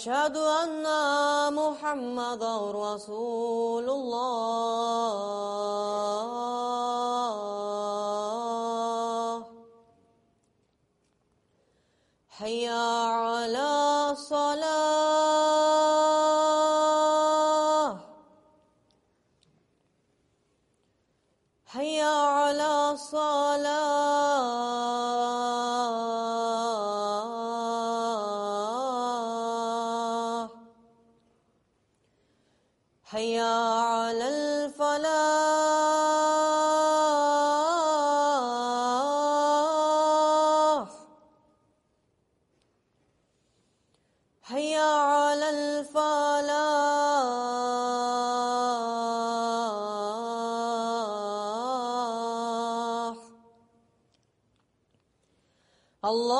أشهد أن محمدا رسول الله. حي حي على الفلاح. حي على الفلاح. الله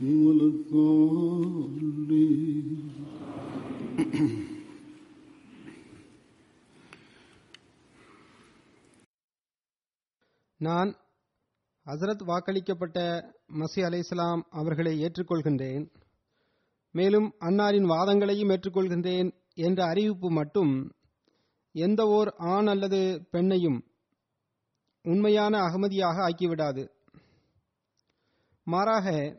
நான் ஹசரத் வாக்களிக்கப்பட்ட மசி இஸ்லாம் அவர்களை ஏற்றுக்கொள்கின்றேன். மேலும் அன்னாரின் வாதங்களையும் ஏற்றுக்கொள்கின்றேன் என்ற அறிவிப்பு மட்டும் எந்த ஓர் ஆண் அல்லது பெண்ணையும் உண்மையான அகமதியாக ஆக்கிவிடாது. மாறாக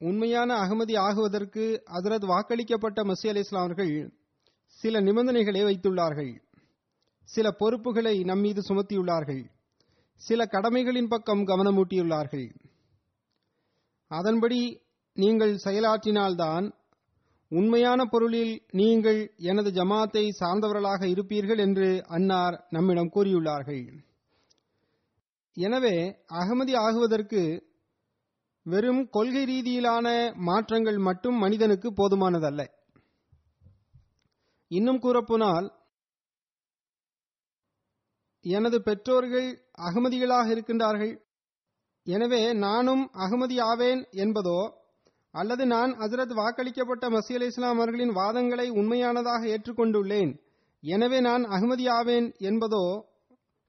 உண்மையான அகமதி ஆகுவதற்கு அதரது வாக்களிக்கப்பட்ட மசி அலி இஸ்லாம் அவர்கள் சில நிபந்தனைகளை வைத்துள்ளார்கள். சில பொறுப்புகளை நம்மீது சுமத்தியுள்ளார்கள். சில கடமைகளின் பக்கம் கவனமூட்டியுள்ளார்கள் அதன்படி நீங்கள் செயலாற்றினால்தான் உண்மையான பொருளில் நீங்கள் எனது ஜமாத்தை சார்ந்தவர்களாக இருப்பீர்கள் என்று அன்னார் நம்மிடம் கூறியுள்ளார்கள். எனவே அகமதி ஆகுவதற்கு வெறும் கொள்கை ரீதியிலான மாற்றங்கள் மட்டும் மனிதனுக்கு போதுமானதல்ல. இன்னும் கூறப்போனால் எனது பெற்றோர்கள் அகமதிகளாக இருக்கின்றார்கள். எனவே நானும் அகமதி ஆவேன் என்பதோ அல்லது நான் ஹசரத் வாக்களிக்கப்பட்ட மசி அலி இஸ்லாம் அவர்களின் வாதங்களை உண்மையானதாக ஏற்றுக்கொண்டுள்ளேன் எனவே நான் அகமதி ஆவேன் என்பதோ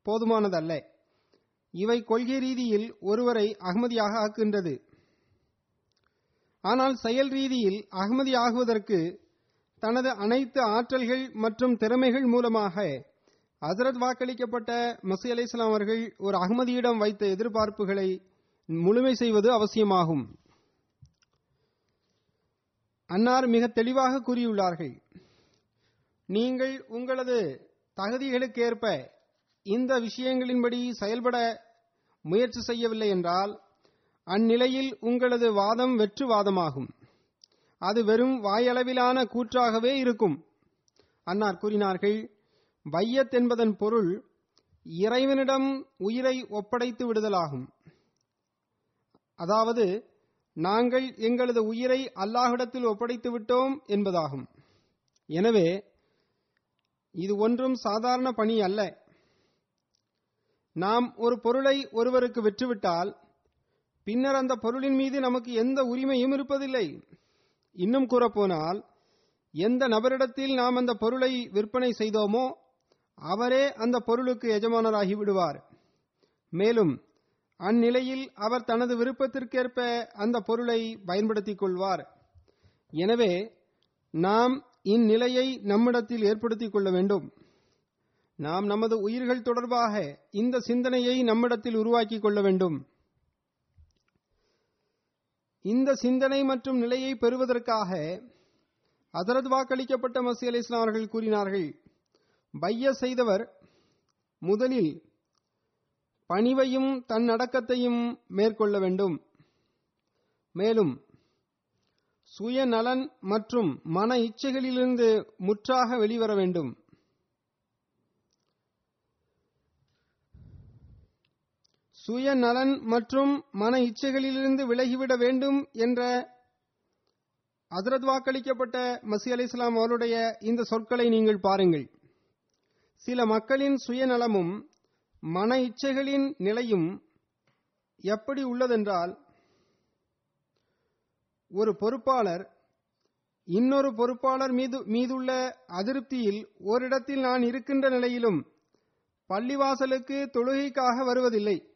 போதுமானதல்ல. இவை கொள்கை ரீதியில் ஒருவரை அகமதியாக ஆக்குகின்றது. ஆனால் செயல் ரீதியில் அகமதி ஆகுவதற்கு தனது அனைத்து ஆற்றல்கள் மற்றும் திறமைகள் மூலமாக ஹசரத் வாக்களிக்கப்பட்ட மசி அலி இஸ்லாம் அவர்கள் ஒரு அகமதியிடம் வைத்த எதிர்பார்ப்புகளை முழுமை செய்வது அவசியமாகும். அன்னார் மிக தெளிவாக கூறியுள்ளார்கள். நீங்கள் உங்களது தகுதிகளுக்கேற்ப இந்த விஷயங்களின்படி செயல்பட முயற்சி செய்யவில்லை என்றால் அந்நிலையில் உங்களது வாதம் வெற்று வாதமாகும். அது வெறும் வாயளவிலான கூற்றாகவே இருக்கும். அன்னார் கூறினார்கள் வையத் என்பதன் பொருள் இறைவனிடம் உயிரை ஒப்படைத்து விடுதலாகும். அதாவது நாங்கள் எங்களது உயிரை அல்லாஹிடத்தில் ஒப்படைத்து விட்டோம் என்பதாகும். எனவே இது ஒன்றும் சாதாரண பணி அல்ல. நாம் ஒரு பொருளை ஒருவருக்கு விற்றுவிட்டால் பின்னர் அந்த பொருளின் மீது நமக்கு எந்த உரிமையும் இருப்பதில்லை. இன்னும் கூறப்போனால் எந்த நபரிடத்தில் நாம் அந்த பொருளை விற்பனை செய்தோமோ அவரே அந்த பொருளுக்கு எஜமானராகி விடுவார். மேலும் அந்நிலையில் அவர் தனது விருப்பத்திற்கேற்ப அந்த பொருளை பயன்படுத்திக் கொள்வார். எனவே நாம் இந்நிலையை நம்மிடத்தில் ஏற்படுத்திக் கொள்ள வேண்டும். நாம் நமது உயிர்கள் தொடர்பாக இந்த சிந்தனையை நம்மிடத்தில் உருவாக்கிக் கொள்ள வேண்டும். இந்த சிந்தனை மற்றும் நிலையை பெறுவதற்காக அதரது வாக்களிக்கப்பட்ட மசி அலி இஸ்லாம் அவர்கள் கூறினார்கள் பைய செய்தவர் முதலில் பணிவையும் தன்னடக்கத்தையும் மேற்கொள்ள வேண்டும். மேலும் சுயநலன் மற்றும் மன இச்சைகளிலிருந்து முற்றாக வெளிவர வேண்டும். சுயநலன் மற்றும் மன இச்சைகளிலிருந்து விலகிவிட வேண்டும் என்ற அதரத் வாக்களிக்கப்பட்ட மசி அலி இஸ்லாம் அவருடைய இந்த சொற்களை நீங்கள் பாருங்கள். சில மக்களின் சுயநலமும் மன இச்சைகளின் நிலையும் எப்படி உள்ளதென்றால் ஒரு பொறுப்பாளர் இன்னொரு பொறுப்பாளர் மீது மீதுள்ள அதிருப்தியில் ஓரிடத்தில் நான் இருக்கின்ற நிலையிலும் பள்ளிவாசலுக்கு தொழுகைக்காக வருவதில்லை.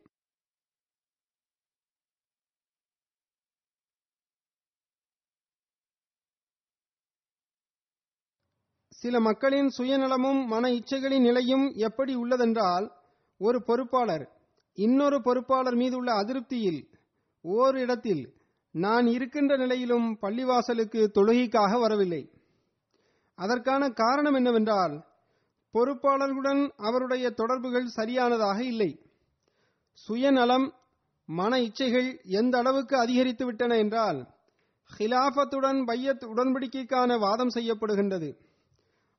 சில மக்களின் சுயநலமும் மன இச்சைகளின் நிலையும் எப்படி உள்ளதென்றால் ஒரு பொறுப்பாளர் இன்னொரு பொறுப்பாளர் மீது உள்ள அதிருப்தியில் ஓர் இடத்தில் நான் இருக்கின்ற நிலையிலும் பள்ளிவாசலுக்கு தொழுகைக்காக வரவில்லை. அதற்கான காரணம் என்னவென்றால் பொறுப்பாளர்களுடன் அவருடைய தொடர்புகள் சரியானதாக இல்லை. சுயநலம் மன இச்சைகள் எந்த அளவுக்கு அதிகரித்து விட்டன என்றால் ஹிலாஃபத்துடன் பையத் உடன்படிக்கைக்கான வாதம் செய்யப்படுகின்றது.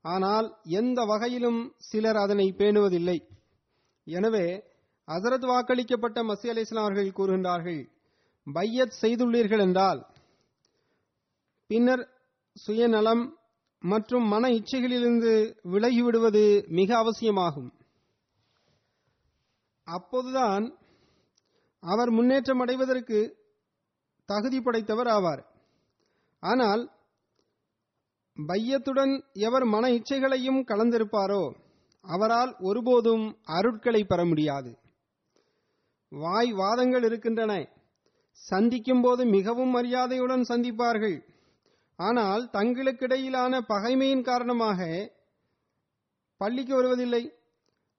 ஆனால் எந்த வகையிலும் சிலர் அதனை பேணுவதில்லை. எனவே அசரத் வாக்களிக்கப்பட்ட மசி அலி இஸ்லாம் அவர்கள் கூறுகின்றார்கள் பையத் செய்துள்ளீர்கள் என்றால் பின்னர் சுயநலம் மற்றும் மன இச்சைகளிலிருந்து விலகிவிடுவது மிக அவசியமாகும். அப்போதுதான் அவர் முன்னேற்றம் அடைவதற்கு தகுதி படைத்தவர் ஆவார். ஆனால் பையத்துடன் எவர் மன இச்சைகளையும் கலந்திருப்பாரோ அவரால் ஒருபோதும் அருட்களை பெற முடியாது. வாய் வாதங்கள் இருக்கின்றன. சந்திக்கும் போது மிகவும் மரியாதையுடன் சந்திப்பார்கள். ஆனால் தங்களுக்கிடையிலான பகைமையின் காரணமாக பள்ளிக்கு வருவதில்லை.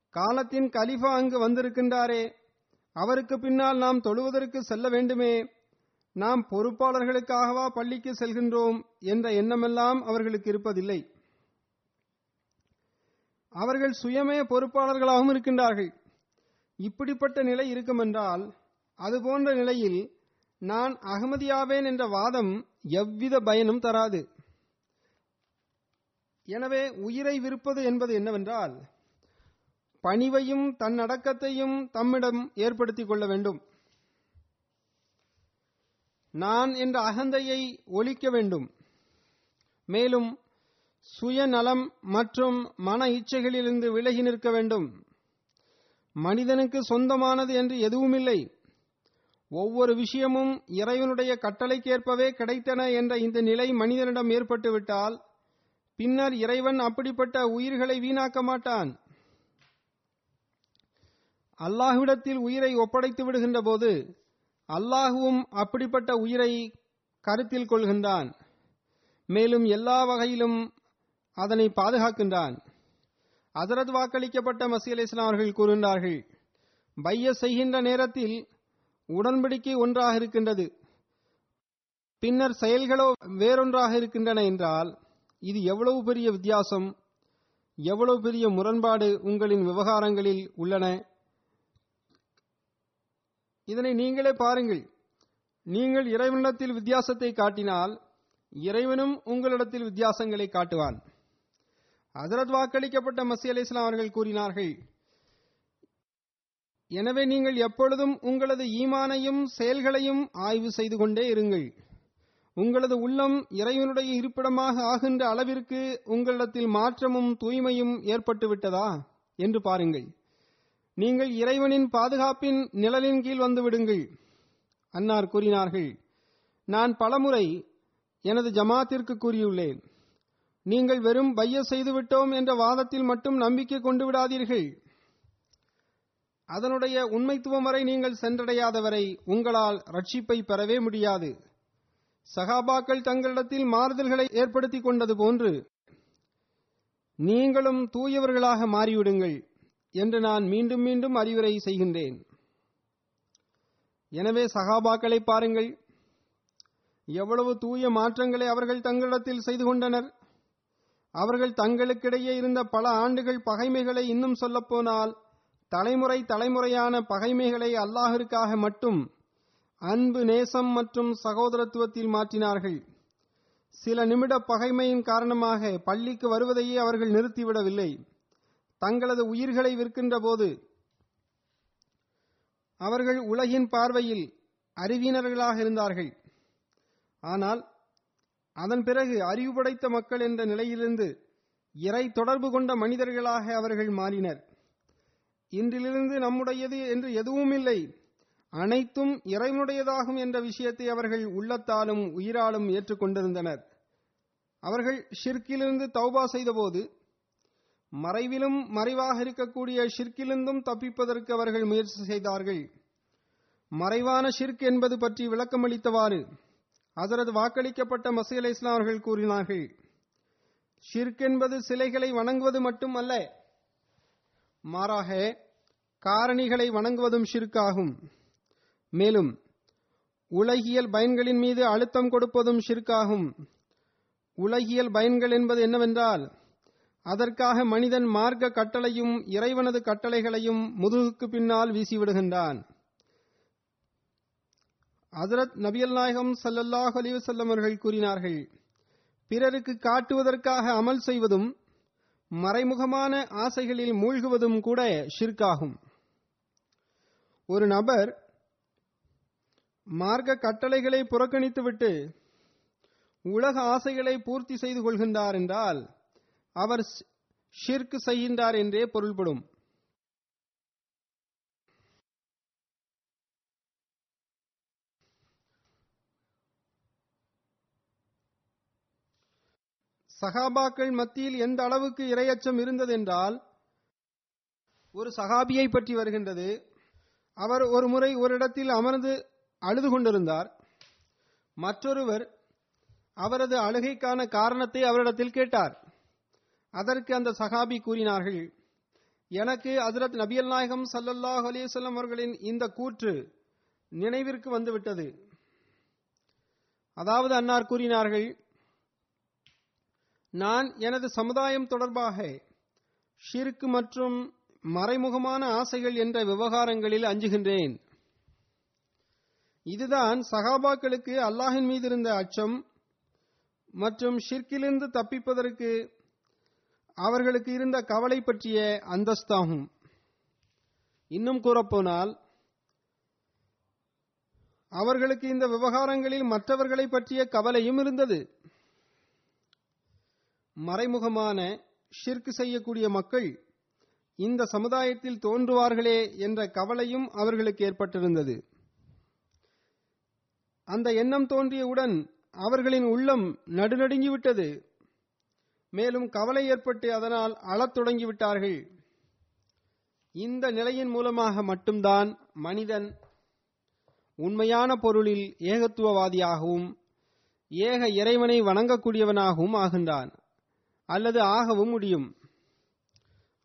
காலத்தின் கலிஃபா அங்கு வந்திருக்கின்றாரே. அவருக்கு பின்னால் நாம் தொழுவதற்கு செல்ல வேண்டுமே. நாம் பொறுப்பாளர்களுக்காகவா பள்ளிக்கு செல்கின்றோம் என்ற எண்ணமெல்லாம் அவர்களுக்கு இருப்பதில்லை. அவர்கள் சுயமே பொறுப்பாளர்களாகவும் இருக்கின்றார்கள். இப்படிப்பட்ட நிலை இருக்குமென்றால் அதுபோன்ற நிலையில் நான் அகமதியாவேன் என்ற வாதம் எவ்வித பயனும் தராது. எனவே உயிரை விருப்பது என்பது என்னவென்றால் பணிவையும் தன்னடக்கத்தையும் தம்மிடம் ஏற்படுத்திக் கொள்ள வேண்டும். நான் என்ற அகந்தையை ஒழிக்க வேண்டும். மேலும் சுயநலம் மற்றும் மன இச்சைகளிலிருந்து விலகி நிற்க வேண்டும். மனிதனுக்கு சொந்தமானது என்று எதுவுமில்லை. ஒவ்வொரு விஷயமும் இறைவனுடைய கட்டளைக்கேற்பவே கிடைத்தன என்ற இந்த நிலை மனிதனிடம் ஏற்பட்டுவிட்டால் பின்னர் இறைவன் அப்படிப்பட்ட உயிர்களை வீணாக்க மாட்டான். அல்லாஹ்விடத்தில் உயிரை ஒப்படைத்து விடுகின்ற போது அல்லாஹுவும் அப்படிப்பட்ட உயிரை கருத்தில் கொள்கின்றான். மேலும் எல்லா வகையிலும் அதனை பாதுகாக்கின்றான். அதரது வாக்களிக்கப்பட்ட மசி அலி இஸ்லாம் அவர்கள் கூறுகின்றார்கள் பைய செய்கின்ற நேரத்தில் உடன்படிக்கை ஒன்றாக இருக்கின்றது. பின்னர் செயல்களோ வேறொன்றாக இருக்கின்றன என்றால் இது எவ்வளவு பெரிய வித்தியாசம் எவ்வளவு பெரிய முரண்பாடு உங்களின் விவகாரங்களில் உள்ளன? இதனை நீங்களே பாருங்கள். நீங்கள் இறைவனிடத்தில் வித்தியாசத்தை காட்டினால் இறைவனும் உங்களிடத்தில் வித்தியாசங்களை காட்டுவான். ஹசரத் வாக்களிக்கப்பட்ட மசி அலி இஸ்லாம் அவர்கள் கூறினார்கள் எனவே நீங்கள் எப்பொழுதும் உங்களது ஈமானையும் செயல்களையும் ஆய்வு செய்து கொண்டே இருங்கள். உங்களது உள்ளம் இறைவனுடைய இருப்பிடமாக ஆகின்ற அளவிற்கு உங்களிடத்தில் மாற்றமும் தூய்மையும் ஏற்பட்டு விட்டதா என்று பாருங்கள். நீங்கள் இறைவனின் பாதுகாப்பின் நிழலின் கீழ் வந்து விடுங்கள். அன்னார் கூறினார்கள் நான் பலமுறை எனது ஜமாத்திற்கு கூறியுள்ளேன். நீங்கள் வெறும் பைய செய்துவிட்டோம் என்ற வாதத்தில் மட்டும் நம்பிக்கை கொண்டு விடாதீர்கள். அதனுடைய உண்மைத்துவம் வரை நீங்கள் சென்றடையாதவரை உங்களால் ரட்சிப்பை பெறவே முடியாது. சகாபாக்கள் தங்களிடத்தில் மாறுதல்களை ஏற்படுத்திக் கொண்டது போன்று நீங்களும் தூயவர்களாக மாறிவிடுங்கள். என்று நான் மீண்டும் மீண்டும் அறிவுரை செய்கின்றேன். எனவே சகாபாக்களை பாருங்கள். எவ்வளவு தூய மாற்றங்களை அவர்கள் தங்களிடத்தில் செய்து கொண்டனர். அவர்கள் தங்களுக்கிடையே இருந்த பல ஆண்டுகள் பகைமைகளை இன்னும் சொல்லப்போனால் தலைமுறை தலைமுறையான பகைமைகளை அல்லாஹிற்காக மட்டும் அன்பு நேசம் மற்றும் சகோதரத்துவத்தில் மாற்றினார்கள். சில நிமிட பகைமையின் காரணமாக பள்ளிக்கு வருவதையே அவர்கள் நிறுத்திவிடவில்லை. தங்களது உயிர்களை விற்கின்ற போது அவர்கள் உலகின் பார்வையில் அறிவினர்களாக இருந்தார்கள். ஆனால் அதன் பிறகு அறிவு படைத்த மக்கள் என்ற நிலையிலிருந்து இறை தொடர்பு கொண்ட மனிதர்களாக அவர்கள் மாறினர். இன்றிலிருந்து நம்முடையது என்று எதுவும் இல்லை அனைத்தும் இறைவனுடையதாகும் என்ற விஷயத்தை அவர்கள் உள்ளத்தாலும் உயிராலும் ஏற்றுக்கொண்டிருந்தனர். அவர்கள் ஷிர்கிலிருந்து தௌபா செய்தபோது மறைவிலும் மறைவாக இருக்கக்கூடிய ஷிர்கிலிருந்தும் தப்பிப்பதற்கு அவர்கள் முயற்சி செய்தார்கள். மறைவான ஷிர்க் என்பது பற்றி விளக்கமளித்தவாறு அதரது வாக்களிக்கப்பட்ட மசி இஸ்லாம் அவர்கள் கூறினார்கள். ஷிர்க் என்பது சிலைகளை வணங்குவது மட்டுமல்ல மாறாக காரணிகளை வணங்குவதும் ஷிர்காகும் மேலும் உலகியல் பயன்களின் மீது அழுத்தம் கொடுப்பதும் ஷிர்காகும் உலகியல் பயன்கள் என்பது என்னவென்றால் அதற்காக மனிதன் மார்க்க கட்டளையும் இறைவனது கட்டளைகளையும் முதுகுக்கு பின்னால் வீசிவிடுகின்றான். ஹசரத் நபியல் நாயகம் சல்லல்லாஹ் அலிவசல்லம் அவர்கள் கூறினார்கள் பிறருக்கு காட்டுவதற்காக அமல் செய்வதும் மறைமுகமான ஆசைகளில் மூழ்குவதும் கூட ஷிர்காகும் ஒரு நபர் மார்க்க கட்டளைகளை புறக்கணித்துவிட்டு உலக ஆசைகளை பூர்த்தி செய்து கொள்கின்றார் என்றால் அவர் ஷிர்க் செய்கின்றார் என்றே பொருள்படும். சகாபாக்கள் மத்தியில் எந்த அளவுக்கு இரையச்சம் இருந்ததென்றால் ஒரு சகாபியை பற்றி வருகின்றது. அவர் ஒரு முறை ஒரு இடத்தில் அமர்ந்து அழுது கொண்டிருந்தார். மற்றொருவர் அவரது அழுகைக்கான காரணத்தை அவரிடத்தில் கேட்டார். அதற்கு அந்த சகாபி கூறினார்கள் எனக்கு அசரத் நபியல் நாயகம் சல்லல்லாஹ் அலிசல்லம் அவர்களின் இந்த கூற்று நினைவிற்கு வந்துவிட்டது அதாவது அன்னார் கூறினார்கள் நான் எனது சமுதாயம் தொடர்பாக ஷிர்கு மற்றும் மறைமுகமான ஆசைகள் என்ற விவகாரங்களில் அஞ்சுகின்றேன். இதுதான் சகாபாக்களுக்கு அல்லாஹின் மீது இருந்த அச்சம் மற்றும் ஷிர்கிலிருந்து தப்பிப்பதற்கு அவர்களுக்கு இருந்த கவலை பற்றிய அந்தஸ்தாகும். இன்னும் கூறப்போனால் அவர்களுக்கு இந்த விவகாரங்களில் மற்றவர்களை பற்றிய கவலையும் இருந்தது. மறைமுகமான ஷிர்க் செய்யக்கூடிய மக்கள் இந்த சமுதாயத்தில் தோன்றுவார்களே என்ற கவலையும் அவர்களுக்கு ஏற்பட்டிருந்தது. அந்த எண்ணம் தோன்றியவுடன் அவர்களின் உள்ளம் நடுநடுங்கிவிட்டது. மேலும் கவலை ஏற்பட்டு அதனால் அழத் தொடங்கிவிட்டார்கள். இந்த நிலையின் மூலமாக மட்டும்தான் மனிதன் உண்மையான பொருளில் ஏகத்துவவாதியாகவும் ஏக இறைவனை வணங்கக்கூடியவனாகவும் ஆகின்றான் அல்லது ஆகவும் முடியும்.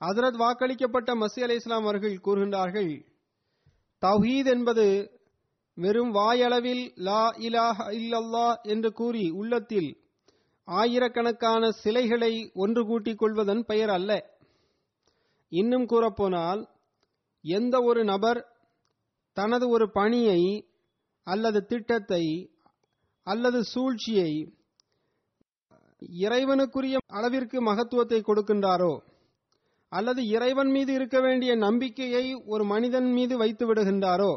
அதரத் வாக்களிக்கப்பட்ட மசி அலை இஸ்லாம் அவர்கள் கூறுகின்றார்கள் தௌஹீத் என்பது வெறும் வாயளவில் லா இலாஹ இல்லல்லா என்று கூறி உள்ளத்தில் ஆயிரக்கணக்கான சிலைகளை ஒன்று கூட்டிக் கொள்வதன் பெயர் அல்ல. இன்னும் கூறப்போனால் எந்த ஒரு நபர் தனது ஒரு பணியை அல்லது திட்டத்தை அல்லது சூழ்ச்சியை இறைவனுக்குரிய அளவிற்கு மகத்துவத்தை கொடுக்கின்றாரோ அல்லது இறைவன் மீது இருக்க வேண்டிய நம்பிக்கையை ஒரு மனிதன் மீது வைத்து விடுகின்றாரோ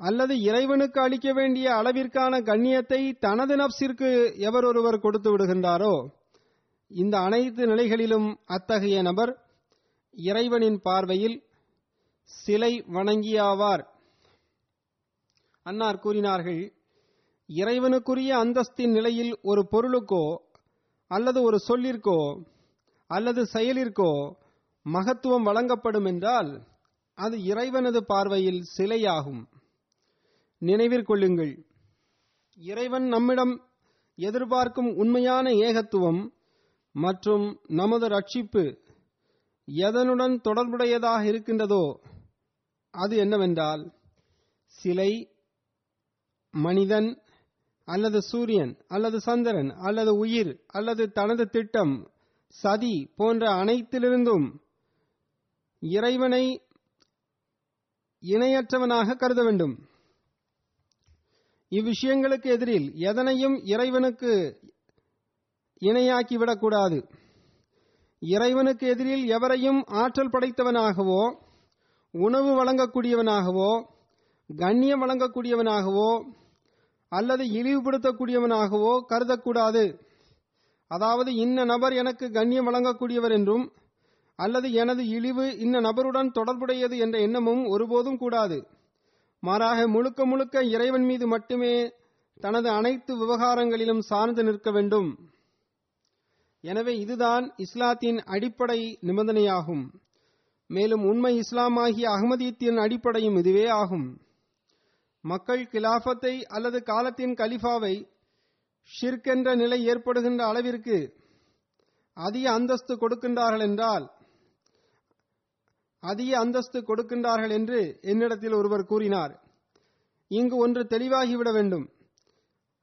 அல்லது இறைவனுக்கு அளிக்க வேண்டிய அளவிற்கான கண்ணியத்தை தனது நப்சிற்கு எவர் ஒருவர் கொடுத்து விடுகின்றாரோ? இந்த அனைத்து நிலைகளிலும் அத்தகைய நபர் இறைவனின் பார்வையில் சிலை வணங்கியாவார். அன்னார் கூறினார்கள் இறைவனுக்குரிய அந்தஸ்தின் நிலையில் ஒரு பொருளுக்கோ அல்லது ஒரு சொல்லிற்கோ அல்லது செயலிற்கோ மகத்துவம் வழங்கப்படும் என்றால் அது இறைவனது பார்வையில் சிலையாகும். நினைவிற்கொள்ளுங்கள் இறைவன் நம்மிடம் எதிர்பார்க்கும் உண்மையான ஏகத்துவம் மற்றும் நமது ரட்சிப்பு எதனுடன் தொடர்புடையதாக இருக்கின்றதோ அது என்னவென்றால் சிலை மனிதன் அல்லது சூரியன் அல்லது சந்திரன் அல்லது உயிர் அல்லது தனது திட்டம் சதி போன்ற அனைத்திலிருந்தும் இறைவனை இணையற்றவனாக கருத வேண்டும். இவ்விஷயங்களுக்கு எதிரில் எதனையும் இறைவனுக்கு இணையாக்கிவிடக்கூடாது இறைவனுக்கு எதிரில் எவரையும் ஆற்றல் படைத்தவனாகவோ உணவு வழங்கக்கூடியவனாகவோ கண்ணியம் வழங்கக்கூடியவனாகவோ அல்லது இழிவுபடுத்தக்கூடியவனாகவோ கருதக்கூடாது. அதாவது இன்ன நபர் எனக்கு கண்ணியம் வழங்கக்கூடியவர் என்றும் அல்லது எனது இழிவு இன்ன நபருடன் தொடர்புடையது என்ற எண்ணமும் ஒருபோதும் கூடாது. மாறாக முழுக்க முழுக்க இறைவன் மீது மட்டுமே தனது அனைத்து விவகாரங்களிலும் சார்ந்து நிற்க வேண்டும். எனவே இதுதான் இஸ்லாத்தின் அடிப்படை நிபந்தனையாகும். மேலும் உண்மை இஸ்லாமாகிய அகமதியத்தின் அடிப்படையும் இதுவே ஆகும். மக்கள் கிலாஃபத்தை அல்லது காலத்தின் கலிஃபாவை ஷிர்க் என்ற நிலை ஏற்படுகின்ற அளவிற்கு அதிக அந்தஸ்து கொடுக்கின்றார்கள் என்றால் அதிக அந்தஸ்து கொடுக்கின்றார்கள் என்று என்னிடத்தில் ஒருவர் கூறினார். இங்கு ஒன்று தெளிவாகிவிட வேண்டும்.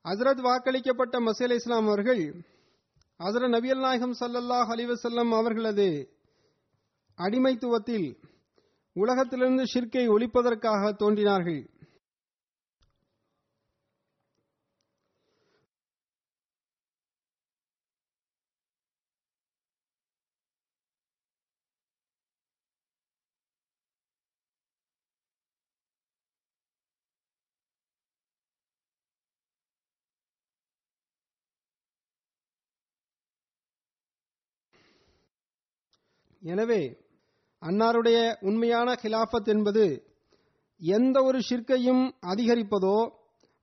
ஹசரத் வாக்களிக்கப்பட்ட மசேல் இஸ்லாம் அவர்கள் ஹசரத் நபியல் நாயகம் சல்லல்லாஹ் அலிவசல்லம் அவர்களது அடிமைத்துவத்தில் உலகத்திலிருந்து ஷிர்கை ஒழிப்பதற்காக தோன்றினார்கள். எனவே அன்னாருடைய உண்மையான கிலாஃபத் என்பது எந்த ஒரு ஷிர்கையும் அதிகரிப்பதோ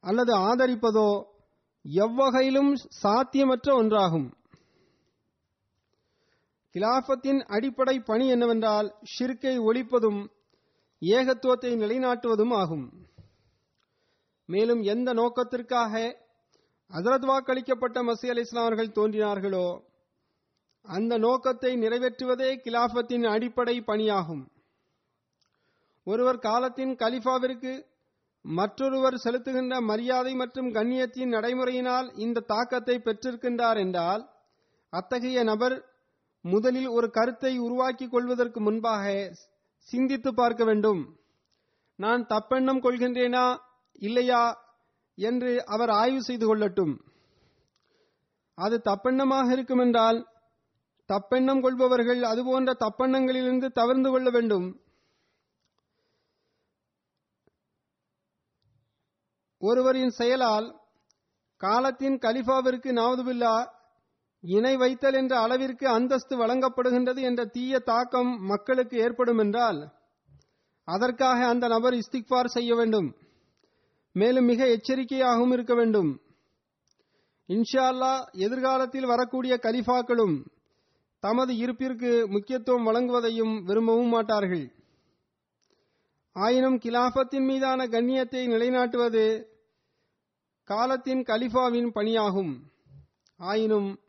அல்லது ஆதரிப்பதோ எவ்வகையிலும் சாத்தியமற்ற ஒன்றாகும். கிலாஃபத்தின் அடிப்படை பணி என்னவென்றால் ஷிர்கை ஒழிப்பதும் ஏகத்துவத்தை நிலைநாட்டுவதும் ஆகும். மேலும் எந்த நோக்கத்திற்காக ஹசரத் வாக்களிக்கப்பட்ட மசி அலி இஸ்லாமர்கள் அவர்கள் தோன்றினார்களோ அந்த நோக்கத்தை நிறைவேற்றுவதே கிலாஃபத்தின் அடிப்படை பணியாகும். ஒருவர் காலத்தின் கலிஃபாவிற்கு மற்றொருவர் செலுத்துகின்ற மரியாதை மற்றும் கண்ணியத்தின் நடைமுறையினால் இந்த தாக்கத்தை பெற்றிருக்கின்றார் என்றால் அத்தகைய நபர் முதலில் ஒரு கருத்தை உருவாக்கிக் கொள்வதற்கு முன்பாக சிந்தித்து பார்க்க வேண்டும். நான் தப்பெண்ணம் கொள்கின்றேனா இல்லையா என்று அவர் ஆய்வு செய்து கொள்ளட்டும். அது தப்பெண்ணமாக இருக்குமென்றால் தப்பெண்ணம் கொள்பவர்கள் அதுபோன்ற தப்பெண்ணங்களிலிருந்து தவிர்ந்து கொள்ள வேண்டும். ஒருவரின் செயலால் காலத்தின் கலிஃபாவிற்கு நாவதுபில்லா இணை வைத்தல் என்ற அளவிற்கு அந்தஸ்து வழங்கப்படுகின்றது என்ற தீய தாக்கம் மக்களுக்கு ஏற்படும் என்றால் அதற்காக அந்த நபர் இஸ்திக்பார் செய்ய வேண்டும். மேலும் மிக எச்சரிக்கையாகவும் இருக்க வேண்டும். இன்ஷா அல்லாஹ் எதிர்காலத்தில் வரக்கூடிய கலிஃபாக்களும் தமது இருப்பிற்கு முக்கியத்துவம் வழங்குவதையும் விரும்பவும் மாட்டார்கள். ஆயினும் கிலாபத்தின் மீதான கண்ணியத்தை நிலைநாட்டுவது காலத்தின் கலிஃபாவின் பணியாகும். ஆயினும்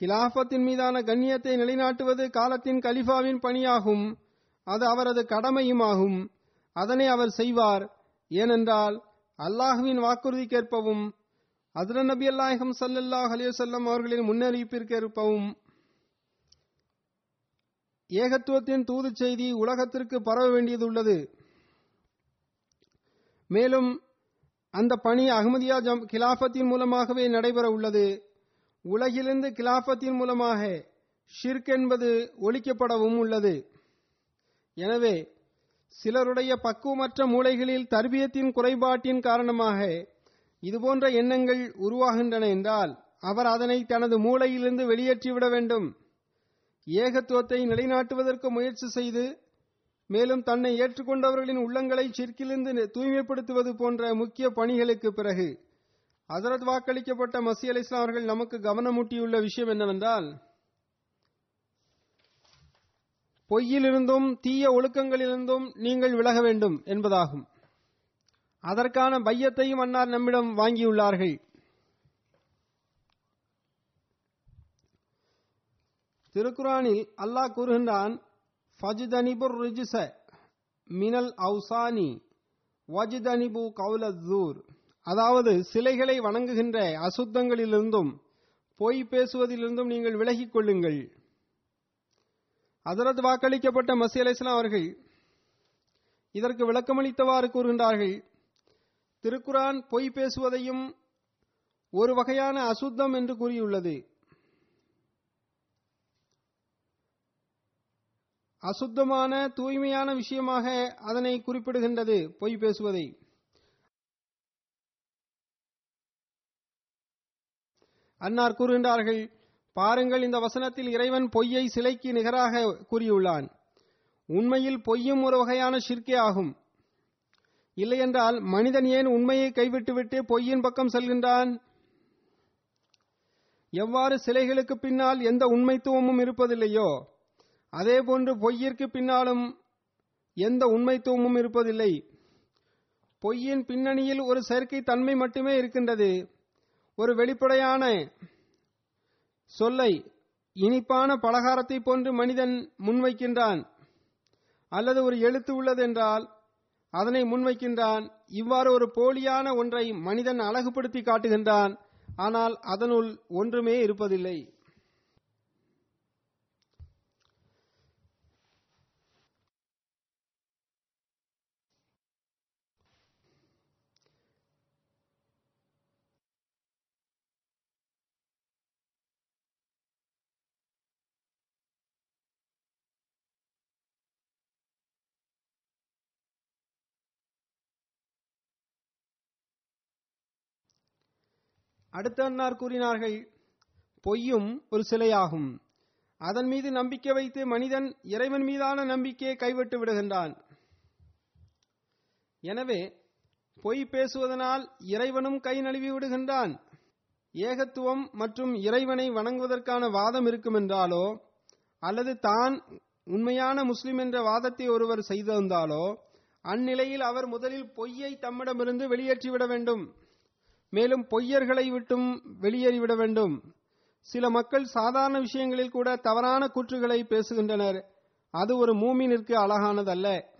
கிலாபத்தின் மீதான கண்ணியத்தை நிலைநாட்டுவது காலத்தின் கலிஃபாவின் பணியாகும். அது அவரது கடமையுமாகும். அதனை அவர் செய்வார். ஏனென்றால் அல்லாஹுவின் வாக்குறுதிக்கேற்பவும் அதுல நபி அல்லாஹம் சல்லல்லாஹ் அலிவசல்லம் அவர்களின் முன்னறிவிப்பிற்கு இருப்பவும் ஏகத்துவத்தின் தூது செய்தி உலகத்திற்கு பரவ வேண்டியது உள்ளது. மேலும் அந்த பணி அகமதியா ஜம் கிலாபத்தின் மூலமாகவே நடைபெற உள்ளது. உலகிலிருந்து கிலாபத்தின் மூலமாக ஷிர்க் என்பது ஒழிக்கப்படவும் உள்ளது. எனவே சிலருடைய பக்குவமற்ற மூளைகளில் தர்பியத்தின் குறைபாட்டின் காரணமாக இதுபோன்ற எண்ணங்கள் உருவாகின்றன என்றால் அவர் அதனை தனது மூளையிலிருந்து வெளியேற்றிவிட வேண்டும். ஏகத்துவத்தை நிலைநாட்டுவதற்கு முயற்சி செய்து மேலும் தன்னை ஏற்றுக்கொண்டவர்களின் உள்ளங்களை சிற்கிலிருந்து தூய்மைப்படுத்துவது போன்ற முக்கிய பணிகளுக்கு பிறகு ஹசரத் வாக்களிக்கப்பட்ட மசி அலி இஸ்லாம் அவர்கள் நமக்கு கவனமூட்டியுள்ள விஷயம் என்னவென்றால் பொய்யிலிருந்தும் தீய ஒழுக்கங்களிலிருந்தும் நீங்கள் விலக வேண்டும் என்பதாகும். அதற்கான பையத்தையும் அன்னார் நம்மிடம் வாங்கியுள்ளார்கள். திருக்குரானில் அல்லாஹ் கூறுகின்றான் ஃபஜ்தனிபுர் ரிஜிச மினல் அவுசானி வஜ்தனிபு கவுலூர் அதாவது சிலைகளை வணங்குகின்ற அசுத்தங்களிலிருந்தும் பொய் பேசுவதிலிருந்தும் நீங்கள் விலகிக் கொள்ளுங்கள். அதரது வாக்களிக்கப்பட்ட மசி அலிஸ்லாம் அவர்கள் இதற்கு விளக்கமளித்தவாறு கூறுகின்றார்கள் திருக்குரான் பொய் பேசுவதையும் ஒரு வகையான அசுத்தம் என்று கூறியுள்ளது. அசுத்தமான தூய்மையான விஷயமாக அதனை குறிப்பிடுகின்றது பொய் பேசுவதை. அன்னார் கூறுகின்றார்கள் பாருங்கள் இந்த வசனத்தில் இறைவன் பொய்யை சிலைக்கு நிகராக கூறியுள்ளான். உண்மையில் பொய்யும் ஒரு வகையான ஷிர்கே ஆகும். இல்லையென்றால் மனிதன் ஏன் உண்மையை கைவிட்டுவிட்டு பொய்யின் பக்கம் செல்கின்றான்? எவ்வாறு சிலைகளுக்கு பின்னால் எந்த உண்மைத்துவமும் இருப்பதில்லையோ அதேபோன்று பொய்யிற்கு பின்னாலும் எந்த உண்மைத்துவமும் இருப்பதில்லை. பொய்யின் பின்னணியில் ஒரு செயற்கை தன்மை மட்டுமே இருக்கின்றது. ஒரு வெளிப்படையான சொல்லை இனிப்பான பலகாரத்தை போன்று மனிதன் முன்வைக்கின்றான். அல்லது ஒரு எழுத்து உள்ளதென்றால் அதனை முன்வைக்கின்றான். இவ்வாறு ஒரு போலியான ஒன்றை மனிதன் அழகுபடுத்தி காட்டுகின்றான். ஆனால் அதனுள் ஒன்றுமே இருப்பதில்லை. அடுத்த அன்னார் கூறினார்கள் பொய்யும் ஒரு சிலையாகும். அதன் மீது நம்பிக்கை வைத்து மனிதன் இறைவன் மீதான நம்பிக்கையை கைவிட்டு விடுகின்றான். எனவே பொய் பேசுவதனால் இறைவனும் கை நழுவி விடுகின்றான். ஏகத்துவம் மற்றும் இறைவனை வணங்குவதற்கான வாதம் இருக்குமென்றாலோ அல்லது தான் உண்மையான முஸ்லிம் என்ற வாதத்தை ஒருவர் செய்திருந்தாலோ அந்நிலையில் அவர் முதலில் பொய்யை தம்மிடமிருந்து வெளியேற்றிவிட வேண்டும். மேலும் பொய்யர்களை விட்டும் வெளியேறிவிட வேண்டும். சில மக்கள் சாதாரண விஷயங்களில் கூட தவறான கூற்றுகளை பேசுகின்றனர். அது ஒரு மூமினிற்கு அழகானதல்ல.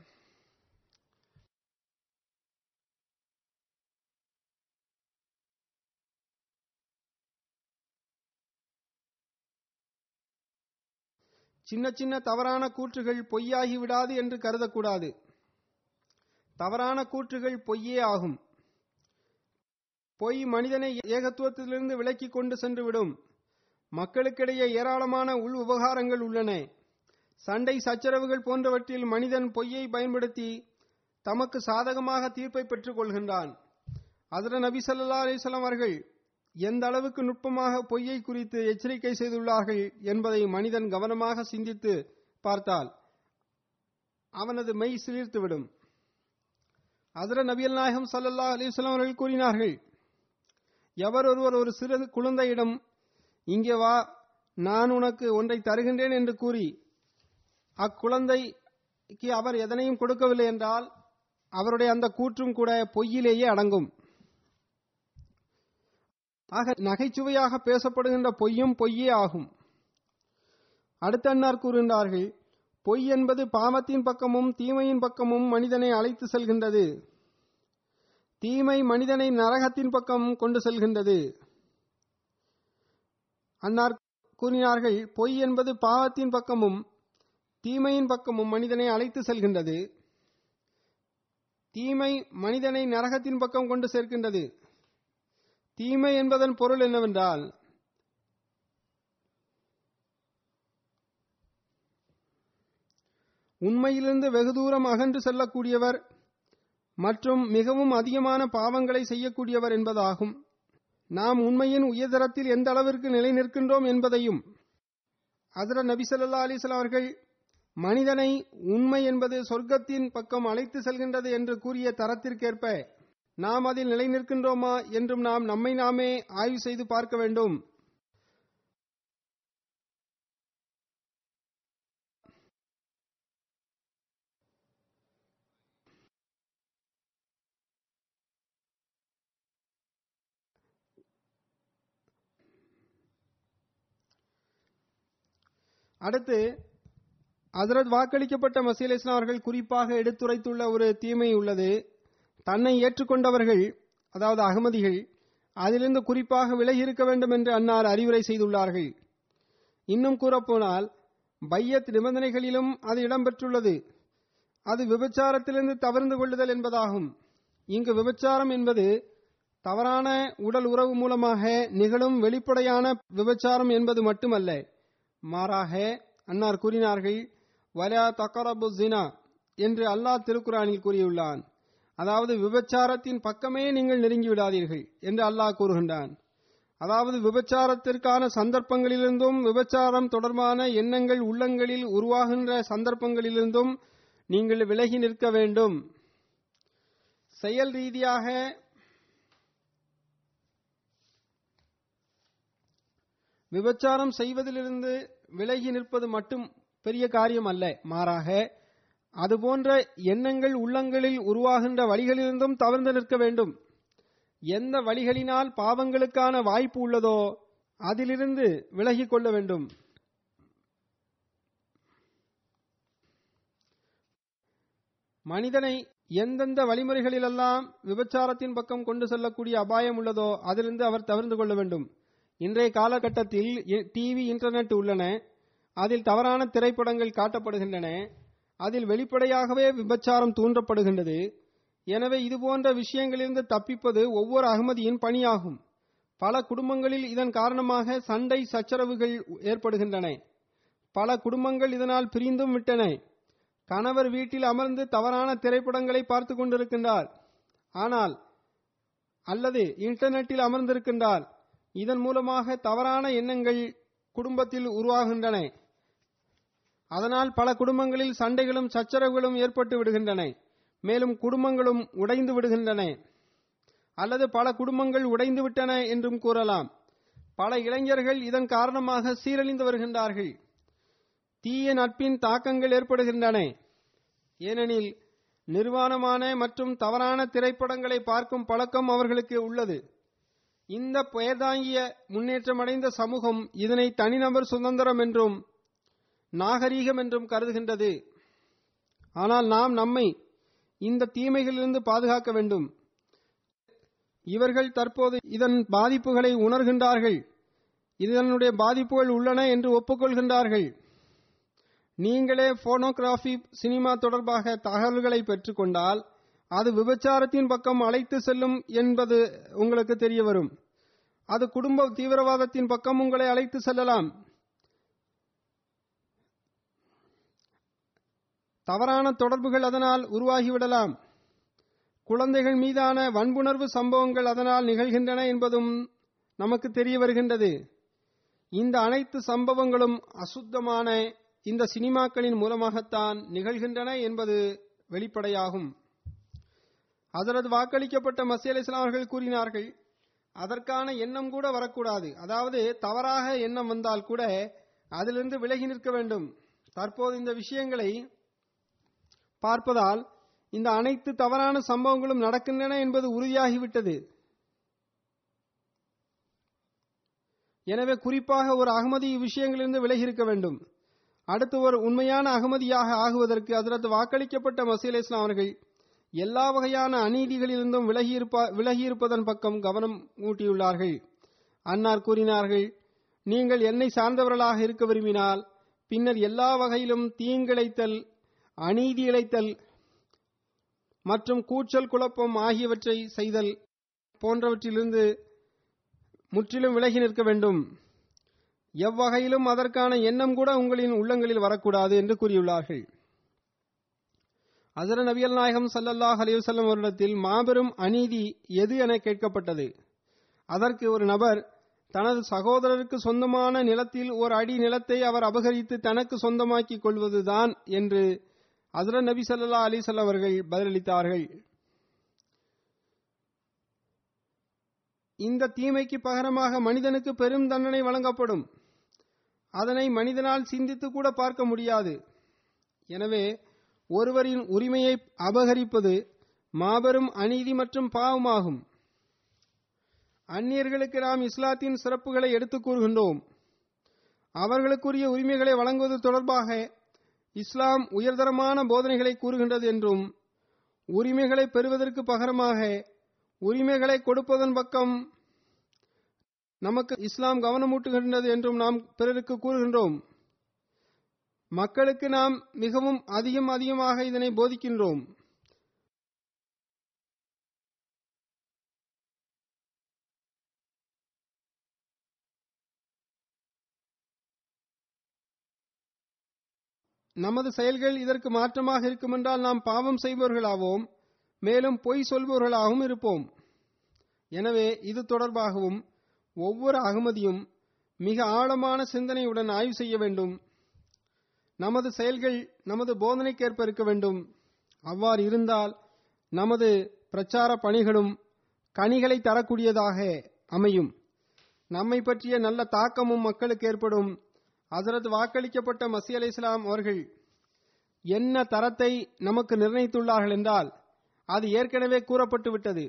சின்ன சின்ன தவறான கூற்றுகள் பொய்யாகி விடாது என்று கருதக்கூடாது. தவறான கூற்றுகள் பொய்யே ஆகும். பொய் மனிதனை ஏகத்துவத்திலிருந்து விலக்கிக் கொண்டு சென்று விடும் மக்களுக்கிடையே ஏராளமான உள் உபகாரங்கள் உள்ளன. சண்டை சச்சரவுகள் போன்றவற்றில் மனிதன் பொய்யை பயன்படுத்தி தமக்கு சாதகமாக தீர்ப்பை பெற்றுக் கொள்கின்றான். அதர நபி சல்லா அலைஹி அவர்கள் எந்த அளவுக்கு நுட்பமாக பொய்யை குறித்து எச்சரிக்கை செய்துள்ளார்கள் என்பதை மனிதன் கவனமாக சிந்தித்து பார்த்தால் அவனது மெய் சிலிர்த்துவிடும். அதர நபியல் நாயகம் சல்லல்லா அலைஹி அவர்கள் கூறினார்கள் எவர் ஒருவர் ஒரு சிறு குழந்தையிடம் இங்கே வா நான் உனக்கு ஒன்றை தருகின்றேன் என்று கூறி அக்குழந்தைக்கு அவர் எதனையும் கொடுக்கவில்லை என்றால் அவருடைய அந்த கூற்றும் கூட பொய்யிலேயே அடங்கும். ஆக நகைச்சுவையாக பேசப்படுகின்ற பொய்யும் பொய்யே ஆகும். அடுத்தன்னார் கூறுகின்றார்கள் பொய் என்பது பாவத்தின் பக்கமும் தீமையின் பக்கமும் மனிதனை அழைத்து செல்கின்றது. தீமை மனிதனை நரகத்தின் பக்கம் கொண்டு செல்கின்றது. அன்னார் கூறினார்கள் பொய் என்பது பாவத்தின் பக்கமும் தீமையின் பக்கமும் மனிதனை அழைத்து செல்கின்றது. தீமை மனிதனை நரகத்தின் பக்கம் கொண்டு சேர்க்கின்றது. தீமை என்பதன் பொருள் என்னவென்றால் உண்மையிலிருந்து வெகு தூரம் அகன்று செல்லக்கூடியவர் மற்றும் மிகவும் அதிகமான பாவங்களை செய்யக்கூடியவர் என்பதாகும். நாம் உண்மையின் உயர்தரத்தில் எந்த அளவிற்கு நிலை நிற்கின்றோம் என்பதையும் அதர நபி ஸல்லல்லாஹு அவர்கள் மனிதனை உண்மை என்பது சொர்க்கத்தின் பக்கம் அழைத்து செல்கின்றது என்று கூறிய தரத்திற்கேற்ப நாம் அதில் நிலை நிற்கின்றோமா என்றும் நாம் நம்மை நாமே ஆய்வு செய்து பார்க்க வேண்டும். அடுத்து அதரத் வாக்களிக்கப்பட்ட மசீல் இஸ்லாம் அவர்கள் குறிப்பாக எடுத்துரைத்துள்ள ஒரு தீமை உள்ளது. தன்னை ஏற்றுக்கொண்டவர்கள் அதாவது அகமதிகள் அதிலிருந்து குறிப்பாக விலகி இருக்க வேண்டும் என்று அன்னார் அறிவுரை செய்துள்ளார்கள். இன்னும் கூறப்போனால் பையத் நிபந்தனைகளிலும் அது இடம்பெற்றுள்ளது. அது விபச்சாரத்திலிருந்து தவிர்ந்து கொள்ளுதல் என்பதாகும். இங்கு விபச்சாரம் என்பது தவறான உடல் உறவு மூலமாக நிகழும் வெளிப்படையான விபச்சாரம் என்பது மட்டுமல்ல. மாறாக அன்னார் கூறினார்கள் வலா தக்கரபு ஜினா என்று அல்லாஹ் திருக்குறானில் கூறியுள்ளான். அதாவது விபச்சாரத்தின் பக்கமே நீங்கள் நெருங்கி விடாதீர்கள் என்று அல்லாஹ் கூறுகின்றான். அதாவது விபச்சாரத்திற்கான சந்தர்ப்பங்களிலிருந்தும் விபச்சாரம் தொடர்பான எண்ணங்கள் உள்ளங்களில் உருவாகின்ற சந்தர்ப்பங்களிலிருந்தும் நீங்கள் விலகி நிற்க வேண்டும். செயல் ரீதியாக விபச்சாரம் செய்வதிலிருந்து விலகி நிற்பது மட்டும் பெரிய காரியம் அல்ல. மாறாக அதுபோன்ற எண்ணங்கள் உள்ளங்களில் உருவாகின்ற வழிகளிலிருந்தும் தவிர்த்து நிற்க வேண்டும். எந்த வழிகளினால் பாவங்களுக்கான வாய்ப்பு உள்ளதோ அதிலிருந்து விலகிக் கொள்ள வேண்டும். மனிதனை எந்தெந்த வழிமுறைகளிலெல்லாம் விபச்சாரத்தின் பக்கம் கொண்டு செல்லக்கூடிய அபாயம் உள்ளதோ அதிலிருந்து அவர் தவிர்த்து கொள்ள வேண்டும். இன்றைய காலகட்டத்தில் டிவி இன்டர்நெட் உள்ளன. அதில் தவறான திரைப்படங்கள் காட்டப்படுகின்றன. அதில் வெளிப்படையாகவே விபச்சாரம் தூண்டப்படுகின்றது. எனவே இதுபோன்ற விஷயங்களிலிருந்து தப்பிப்பது ஒவ்வொரு அகமதியின் பணியாகும். பல குடும்பங்களில் இதன் காரணமாக சண்டை சச்சரவுகள் ஏற்படுகின்றன. பல குடும்பங்கள் இதனால் பிரிந்தும் விட்டன. கணவர் வீட்டில் அமர்ந்து தவறான திரைப்படங்களை பார்த்து கொண்டிருக்கின்றார். ஆனால் அல்லது இன்டர்நெட்டில் அமர்ந்திருக்கின்றார். இதன் மூலமாக தவறான எண்ணங்கள் குடும்பத்தில் உருவாகின்றன. அதனால் பல குடும்பங்களில் சண்டைகளும் சச்சரவுகளும் ஏற்பட்டு விடுகின்றன. மேலும் குடும்பங்களும் உடைந்து விடுகின்றன. அல்லது பல குடும்பங்கள் உடைந்து விட்டன என்றும் கூறலாம். பல இளைஞர்கள் இதன் காரணமாக சீரழிந்து வருகின்றார்கள். தீய நட்பின் தாக்கங்கள் ஏற்படுகின்றன. ஏனெனில் நிர்வாணமான மற்றும் தவறான திரைப்படங்களை பார்க்கும் பழக்கம் அவர்களுக்கு உள்ளது. இந்த பெயர்தாங்கிய முன்னேற்றமடைந்த சமூகம் இதனை தனிநபர் சுதந்திரம் என்றும் நாகரீகம் என்றும் கருதுகின்றது. ஆனால் நாம் நம்மை இந்த தீமைகளிலிருந்து பாதுகாக்க வேண்டும். இவர்கள் தற்போது இதன் பாதிப்புகளை உணர்கின்றார்கள். இதனுடைய பாதிப்புகள் உள்ளன என்று ஒப்புக்கொள்கின்றார்கள். நீங்களே போனோகிராஃபி சினிமா தொடர்பாக தகவல்களை பெற்றுக்கொண்டால் அது விபச்சாரத்தின் பக்கம் அழைத்து செல்லும் என்பது உங்களுக்கு தெரிய வரும் அது குடும்ப தீவிரவாதத்தின் பக்கம் உங்களை அழைத்து செல்லலாம். தவறான தொடர்புகள் அதனால் உருவாகிவிடலாம். குழந்தைகள் மீதான வன்புணர்வு சம்பவங்கள் அதனால் நிகழ்கின்றன என்பதும் நமக்கு தெரிய வருகின்றது இந்த அனைத்து சம்பவங்களும் அசுத்தமான இந்த சினிமாக்களின் மூலமாகத்தான் நிகழ்கின்றன என்பது வெளிப்படையாகும். அதரது வாக்களிக்கப்பட்ட மசி அலி இஸ்லாம் அவர்கள் கூறினார்கள் அதற்கான எண்ணம் கூட வரக்கூடாது. அதாவது தவறாக எண்ணம் வந்தால் கூட அதிலிருந்து விலகி நிற்க வேண்டும். தற்போது இந்த விஷயங்களை பார்ப்பதால் இந்த அனைத்து தவறான சம்பவங்களும் நடக்கின்றன என்பது உறுதியாகிவிட்டது. எனவே குறிப்பாக ஒரு அகமதி இவ்விஷயங்களிலிருந்து விலகி இருக்க வேண்டும். அடுத்து ஒரு உண்மையான அகமதியாக ஆகுவதற்கு அதற்கு வாக்களிக்கப்பட்ட மசீல் இஸ்லாம் அவர்கள் எல்லா வகையான அநீதிகளிலிருந்தும் விலகியிருப்ப விலகியிருப்பதன் பக்கம் கவனம் ஊட்டியுள்ளார்கள். அன்னார் கூறினார்கள் நீங்கள் என்னை சார்ந்தவர்களாக இருக்க விரும்பினால் பின்னர் எல்லா வகையிலும் தீங்கிழைத்தல் அநீதி இழைத்தல் மற்றும் கூச்சல் குழப்பம் ஆகியவற்றை செய்தல் போன்றவற்றிலிருந்து முற்றிலும் விலகி நிற்க வேண்டும். எவ்வகையிலும் அதற்கான எண்ணம் கூட உங்களின் உள்ளங்களில் வரக்கூடாது என்று கூறியுள்ளார்கள். அசர நபியல் நாயகம் சல்லல்லாஹ் அலிவசல்லம் அவரிடத்தில் மாபெரும் அநீதி எது என கேட்கப்பட்டது? அதற்கு ஒரு நபர் தனது சகோதரருக்கு சொந்தமான நிலத்தில் ஒரு அடி நிலத்தை அவர் அபகரித்து தனக்கு சொந்தமாக்கிக் கொள்வதுதான் என்று அசர நபி சல்லா அலிசல்ல அவர்கள் பதிலளித்தார்கள். இந்த தீமைக்கு பகரமாக மனிதனுக்கு பெரும் தண்டனை வழங்கப்படும். அதனை மனிதனால் சிந்தித்து கூட பார்க்க முடியாது. எனவே ஒருவரின் உரிமையை அபகரிப்பது மாபெரும் அநீதி மற்றும் பாவமாகும். அந்நியர்களுக்கு நாம் இஸ்லாத்தின் சிறப்புகளை எடுத்துக் கூறுகின்றோம். அவர்களுக்குரிய உரிமைகளை வழங்குவது தொடர்பாக இஸ்லாம் உயர்தரமான போதனைகளை கூறுகின்றது என்றும் உரிமைகளை பெறுவதற்கு பகரமாக உரிமைகளை கொடுப்பதன் பக்கம் நமக்கு இஸ்லாம் கவனமூட்டுகின்றது என்றும் நாம் பிறருக்கு கூறுகின்றோம். மக்களுக்கு நாம் மிகவும் அதிகம் அதிகமாக இதனை போதிக்கின்றோம். நமது செயல்கள் இதற்கு மாற்றமாக இருக்குமென்றால் நாம் பாவம் செய்பவர்களாவோம் மேலும் பொய் சொல்பவர்களாகவும் இருப்போம். எனவே இது தொடர்பாகவும் ஒவ்வொரு அகமதியும் மிக ஆழமான சிந்தனையுடன் ஆய்வு செய்ய வேண்டும். நமது செயல்கள் நமது போதனைக்கேற்ப இருக்க வேண்டும். அவ்வாறு இருந்தால் நமது பிரச்சார பணிகளும் கனிகளை தரக்கூடியதாக அமையும். நம்மை பற்றிய நல்ல தாக்கமும் மக்களுக்கு ஏற்படும். அதரது வாக்களிக்கப்பட்ட மசி அலி இஸ்லாம் அவர்கள் என்ன தரத்தை நமக்கு நிர்ணயித்துள்ளார்கள் என்றால் அது ஏற்கனவே கூறப்பட்டு விட்டது.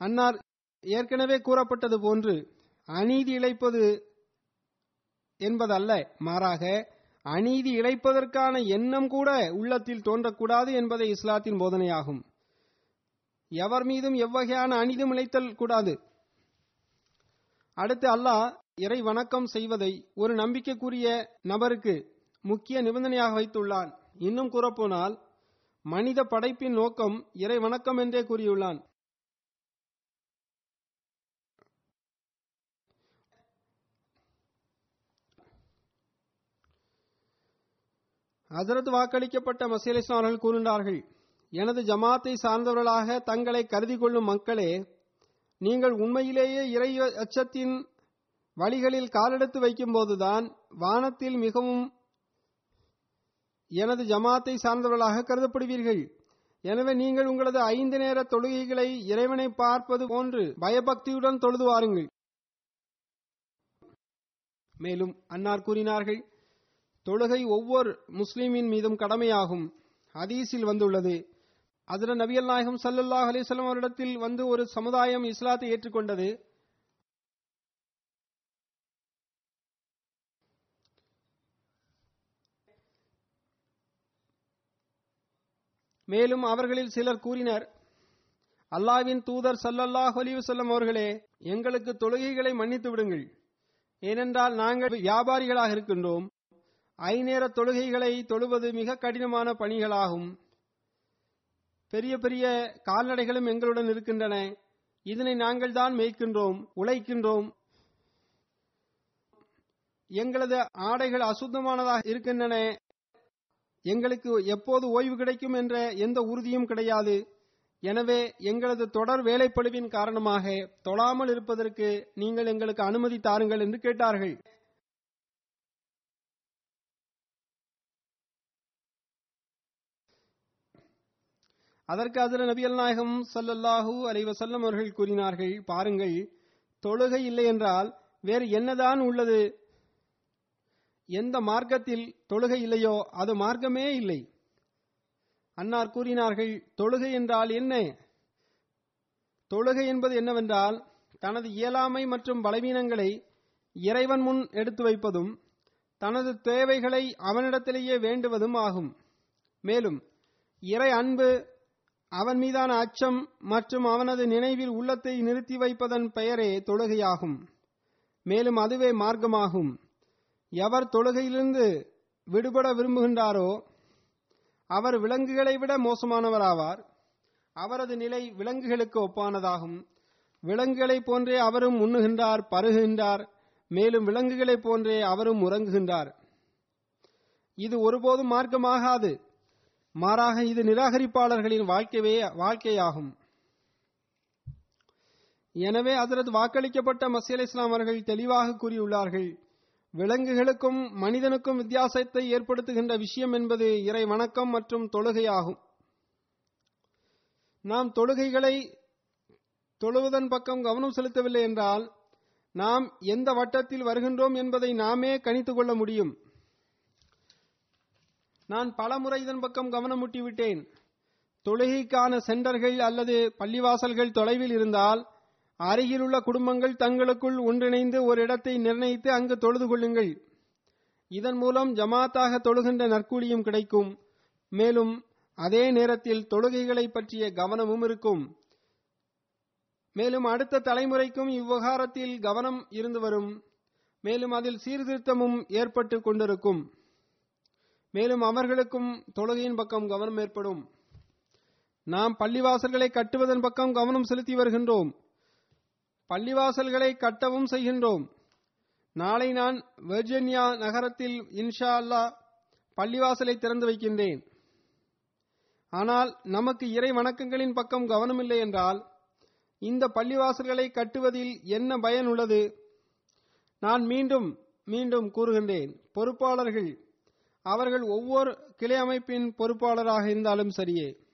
அன்னார் ஏற்கனவே கூறப்பட்டது போன்று அநீதி இழைப்பது என்பதல்ல. மாறாக அநீதி இழைப்பதற்கான எண்ணம் கூட உள்ளத்தில் தோன்றக்கூடாது என்பதை இஸ்லாத்தின் போதனையாகும். எவர் மீதும் எவ்வகையான அநீதம் இழைத்தல் கூடாது. அடுத்து அல்லாஹ் இறை வணக்கம் செய்வதை ஒரு நம்பிக்கைக்குரிய நபருக்கு முக்கிய நிபந்தனையாக வைத்துள்ளான். இன்னும் கூறப்போனால் மனித படைப்பின் நோக்கம் இறை வணக்கம் என்றே கூறியுள்ளான். ஹசரத் வாக்களிக்கப்பட்ட மசீல் இஸ்லாம் அவர்கள் கூறினார்கள் எனது ஜமாத்தை சார்ந்தவர்களாக தங்களை கருதி கொள்ளும் மக்களே நீங்கள் உண்மையிலேயே இறை அச்சத்தின் வழிகளில் காலெடுத்து வைக்கும்போதுதான் வானத்தில் மிகவும் எனது ஜமாத்தை சார்ந்தவர்களாக கருதப்படுவீர்கள். எனவே நீங்கள் உங்களது ஐந்து நேர தொழுகைகளை இறைவனை பார்ப்பது போன்று பயபக்தியுடன் தொழுது வாருங்கள். மேலும் அன்னார் கூறினார்கள் தொழுகை ஒவ்வொரு முஸ்லீமின் மீதும் கடமையாகும். ஹதீஸில் வந்துள்ளது அதில் நபியல் நாயகம் சல்லல்லாஹ் அலிஸ்லாம் அவரிடத்தில் வந்து ஒரு சமுதாயம் இஸ்லாத்தை ஏற்றுக்கொண்டது. மேலும் அவர்களில் சிலர் கூறினர் அல்லாவின் தூதர் சல்லல்லாஹ் அலிவசல்லம் அவர்களே எங்களுக்கு தொழுகைகளை மன்னித்து விடுங்கள். ஏனென்றால் நாங்கள் வியாபாரிகளாக இருக்கின்றோம். ஐநேர தொழுகைகளை தொழுவது மிக கடினமான பணிகளாகும். பெரிய பெரிய கால்நடைகளும் எங்களுடன் இருக்கின்றன. இதனை நாங்கள் தான் மேய்க்கின்றோம் உழைக்கின்றோம். எங்களது ஆடைகள் அசுத்தமானதாக இருக்கின்றன. எங்களுக்கு எப்போது ஓய்வு கிடைக்கும் என்ற எந்த உறுதியும் கிடையாது. எனவே எங்களது தொடர் வேலைப்பளுவின் காரணமாக தொழாமல் இருப்பதற்கு நீங்கள் எங்களுக்கு அனுமதி தாருங்கள் என்று கேட்டார்கள். அதற்கு அதில் நபியல் நாயகம் ஸல்லல்லாஹு அலைவசல்லம் அவர்கள் கூறினார்கள் பாருங்கள் தொழுகை இல்லை என்றால் வேறு என்னதான் உள்ளது? எந்த மார்க்கத்தில் தொழுகை இல்லையோ அது மார்க்கமே இல்லை. அன்னார் கூறினார்கள் தொழுகை என்றால் என்ன? தொழுகை என்பது என்னவென்றால் தனது இயலாமை மற்றும் பலவீனங்களை இறைவன் முன் எடுத்து வைப்பதும் தனது தேவைகளை அவனிடத்திலேயே வேண்டுவதும் ஆகும். மேலும் இறை அன்பு அவன் மீதான அச்சம் மற்றும் அவனது நினைவில் உள்ளத்தை நிறுத்தி வைப்பதன் பெயரே தொழுகையாகும். மேலும் அதுவே மார்க்கமாகும். எவர் தொழுகையிலிருந்து விடுபட விரும்புகின்றாரோ அவர் விலங்குகளை விட மோசமானவராவார். அவரது நிலை விலங்குகளுக்கு ஒப்பானதாகும். விலங்குகளைப் போன்றே அவரும் உண்ணுகின்றார் பருகுகின்றார். மேலும் விலங்குகளைப் போன்றே அவரும் உறங்குகின்றார். இது ஒருபோதும் மார்க்கமாகாது. மாறாக இது நிராகரிப்பாளர்களின் வாழ்க்கையே வாழ்க்கையாகும். எனவே அதரது வாக்களிக்கப்பட்ட மசீல் இஸ்லாம் அவர்கள் தெளிவாக கூறியுள்ளார்கள் விலங்குகளுக்கும் மனிதனுக்கும் வித்தியாசத்தை ஏற்படுத்துகின்ற விஷயம் என்பது இறை வணக்கம் மற்றும் தொழுகையாகும். நாம் தொழுகைகளை தொழுவதன் பக்கம் கவனம் செலுத்தவில்லை என்றால் நாம் எந்த வட்டத்தில் வருகின்றோம் என்பதை நாமே கணித்துக் கொள்ள முடியும். நான் பலமுறை இதன் பக்கம் கவனமூட்டி விட்டேன் தொழுகைக்கான சென்டர்கள் அல்லது பள்ளிவாசல்கள் தொலைவில் இருந்தால் அருகிலுள்ள குடும்பங்கள் தங்களுக்குள் ஒன்றிணைந்து ஒரு இடத்தை நிர்ணயித்து அங்கு தொழுது கொள்ளுங்கள். இதன் மூலம் ஜமாத்தாக தொழுகின்ற நற்கூலியும் கிடைக்கும். மேலும் அதே நேரத்தில் தொழுகைகளை பற்றிய கவனமும் இருக்கும். மேலும் அடுத்த தலைமுறைக்கும் இவ்விவகாரத்தில் கவனம் இருந்து வரும். மேலும் அதில் சீர்திருத்தமும் ஏற்பட்டு கொண்டிருக்கும். மேலும் அவர்களுக்கும் தொழுகையின் பக்கம் கவனம் ஏற்படும். நாம் பள்ளிவாசல்களை கட்டுவதன் பக்கம் கவனம் செலுத்தி வருகின்றோம். பள்ளிவாசல்களை கட்டவும் செய்கின்றோம். நாளை நான் வெர்ஜினியா நகரத்தில் இன்ஷா அல்லாஹ் பள்ளிவாசலை திறந்து வைக்கின்றேன். ஆனால் நமக்கு இறை வணக்கங்களின் பக்கம் கவனமில்லை என்றால் இந்த பள்ளிவாசல்களை கட்டுவதில் என்ன பயன் உள்ளது? நான் மீண்டும் மீண்டும் கூறுகின்றேன். பொறுப்பாளர்கள் அவர்கள் ஒவ்வொரு கிளை அமைப்பின் பொறுப்பாளராக இருந்தாலும் சரியே.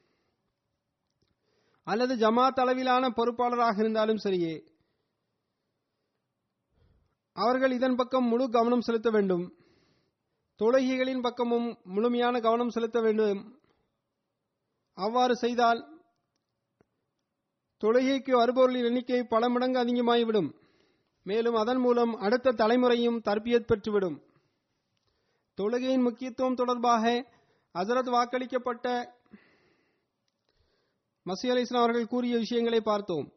அல்லது ஜமாத் அளவிலான பொறுப்பாளராக இருந்தாலும் சரியே. அவர்கள் இதன் பக்கம் முழு கவனம் செலுத்த வேண்டும். தொழுகைகளின் பக்கமும் முழுமையான கவனம் செலுத்த வேண்டும். அவ்வாறு செய்தால் தொழுகைக்கு வருபவர்களின் எண்ணிக்கை பல மடங்கு அதிகமாகிவிடும். மேலும் அதன் மூலம் அடுத்த தலைமுறையும் தற்பியத் பெற்றுவிடும். தொழுகையின் முக்கியத்துவம் தொடர்பாக அசரத் வாக்களிக்கப்பட்ட மசி அலி இஸ்லாம் அவர்கள் கூறிய விஷயங்களை பார்த்தோம்.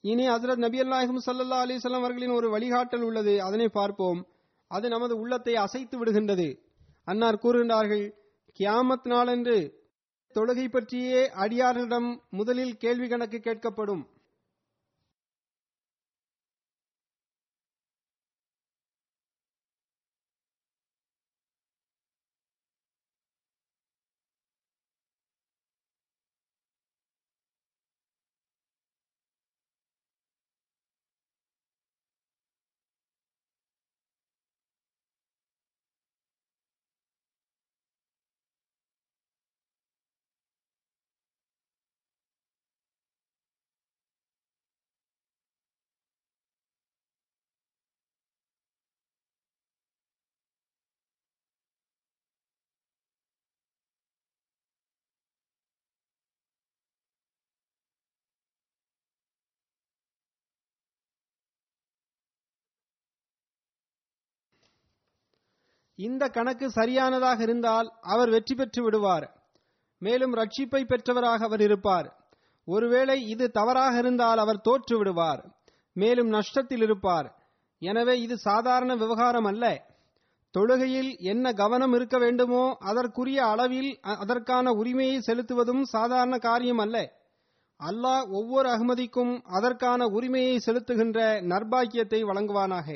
இனி ஹசரத் நபி அல்லாஹிம் சல்லா அலிஸ்லாம் அவர்களின் ஒரு வழிகாட்டல் உள்ளது. அதனை பார்ப்போம். அது நமது உள்ளத்தை அசைத்து விடுகின்றது. அன்னார் கூறுகின்றார்கள் கியாமத் நாளன்று தொழுகை பற்றியே அடியார்களிடம் முதலில் கேள்வி கணக்கு கேட்கப்படும். இந்த கணக்கு சரியானதாக இருந்தால் அவர் வெற்றி பெற்று விடுவார். மேலும் ரட்சிப்பை பெற்றவராக அவர் இருப்பார். ஒருவேளை இது தவறாக இருந்தால் அவர் தோற்று விடுவார். மேலும் நஷ்டத்தில் இருப்பார். எனவே இது சாதாரண விவகாரம் அல்ல. தொழுகையில் என்ன கவனம் இருக்க வேண்டுமோ அதற்குரிய அளவில் அதற்கான உரிமையை செலுத்துவதும் சாதாரண காரியம் அல்ல. அல்லாஹ் ஒவ்வொரு அகமதிக்கும் அதற்கான உரிமையை செலுத்துகின்ற நர்பாக்கியத்தை வழங்குவானாக.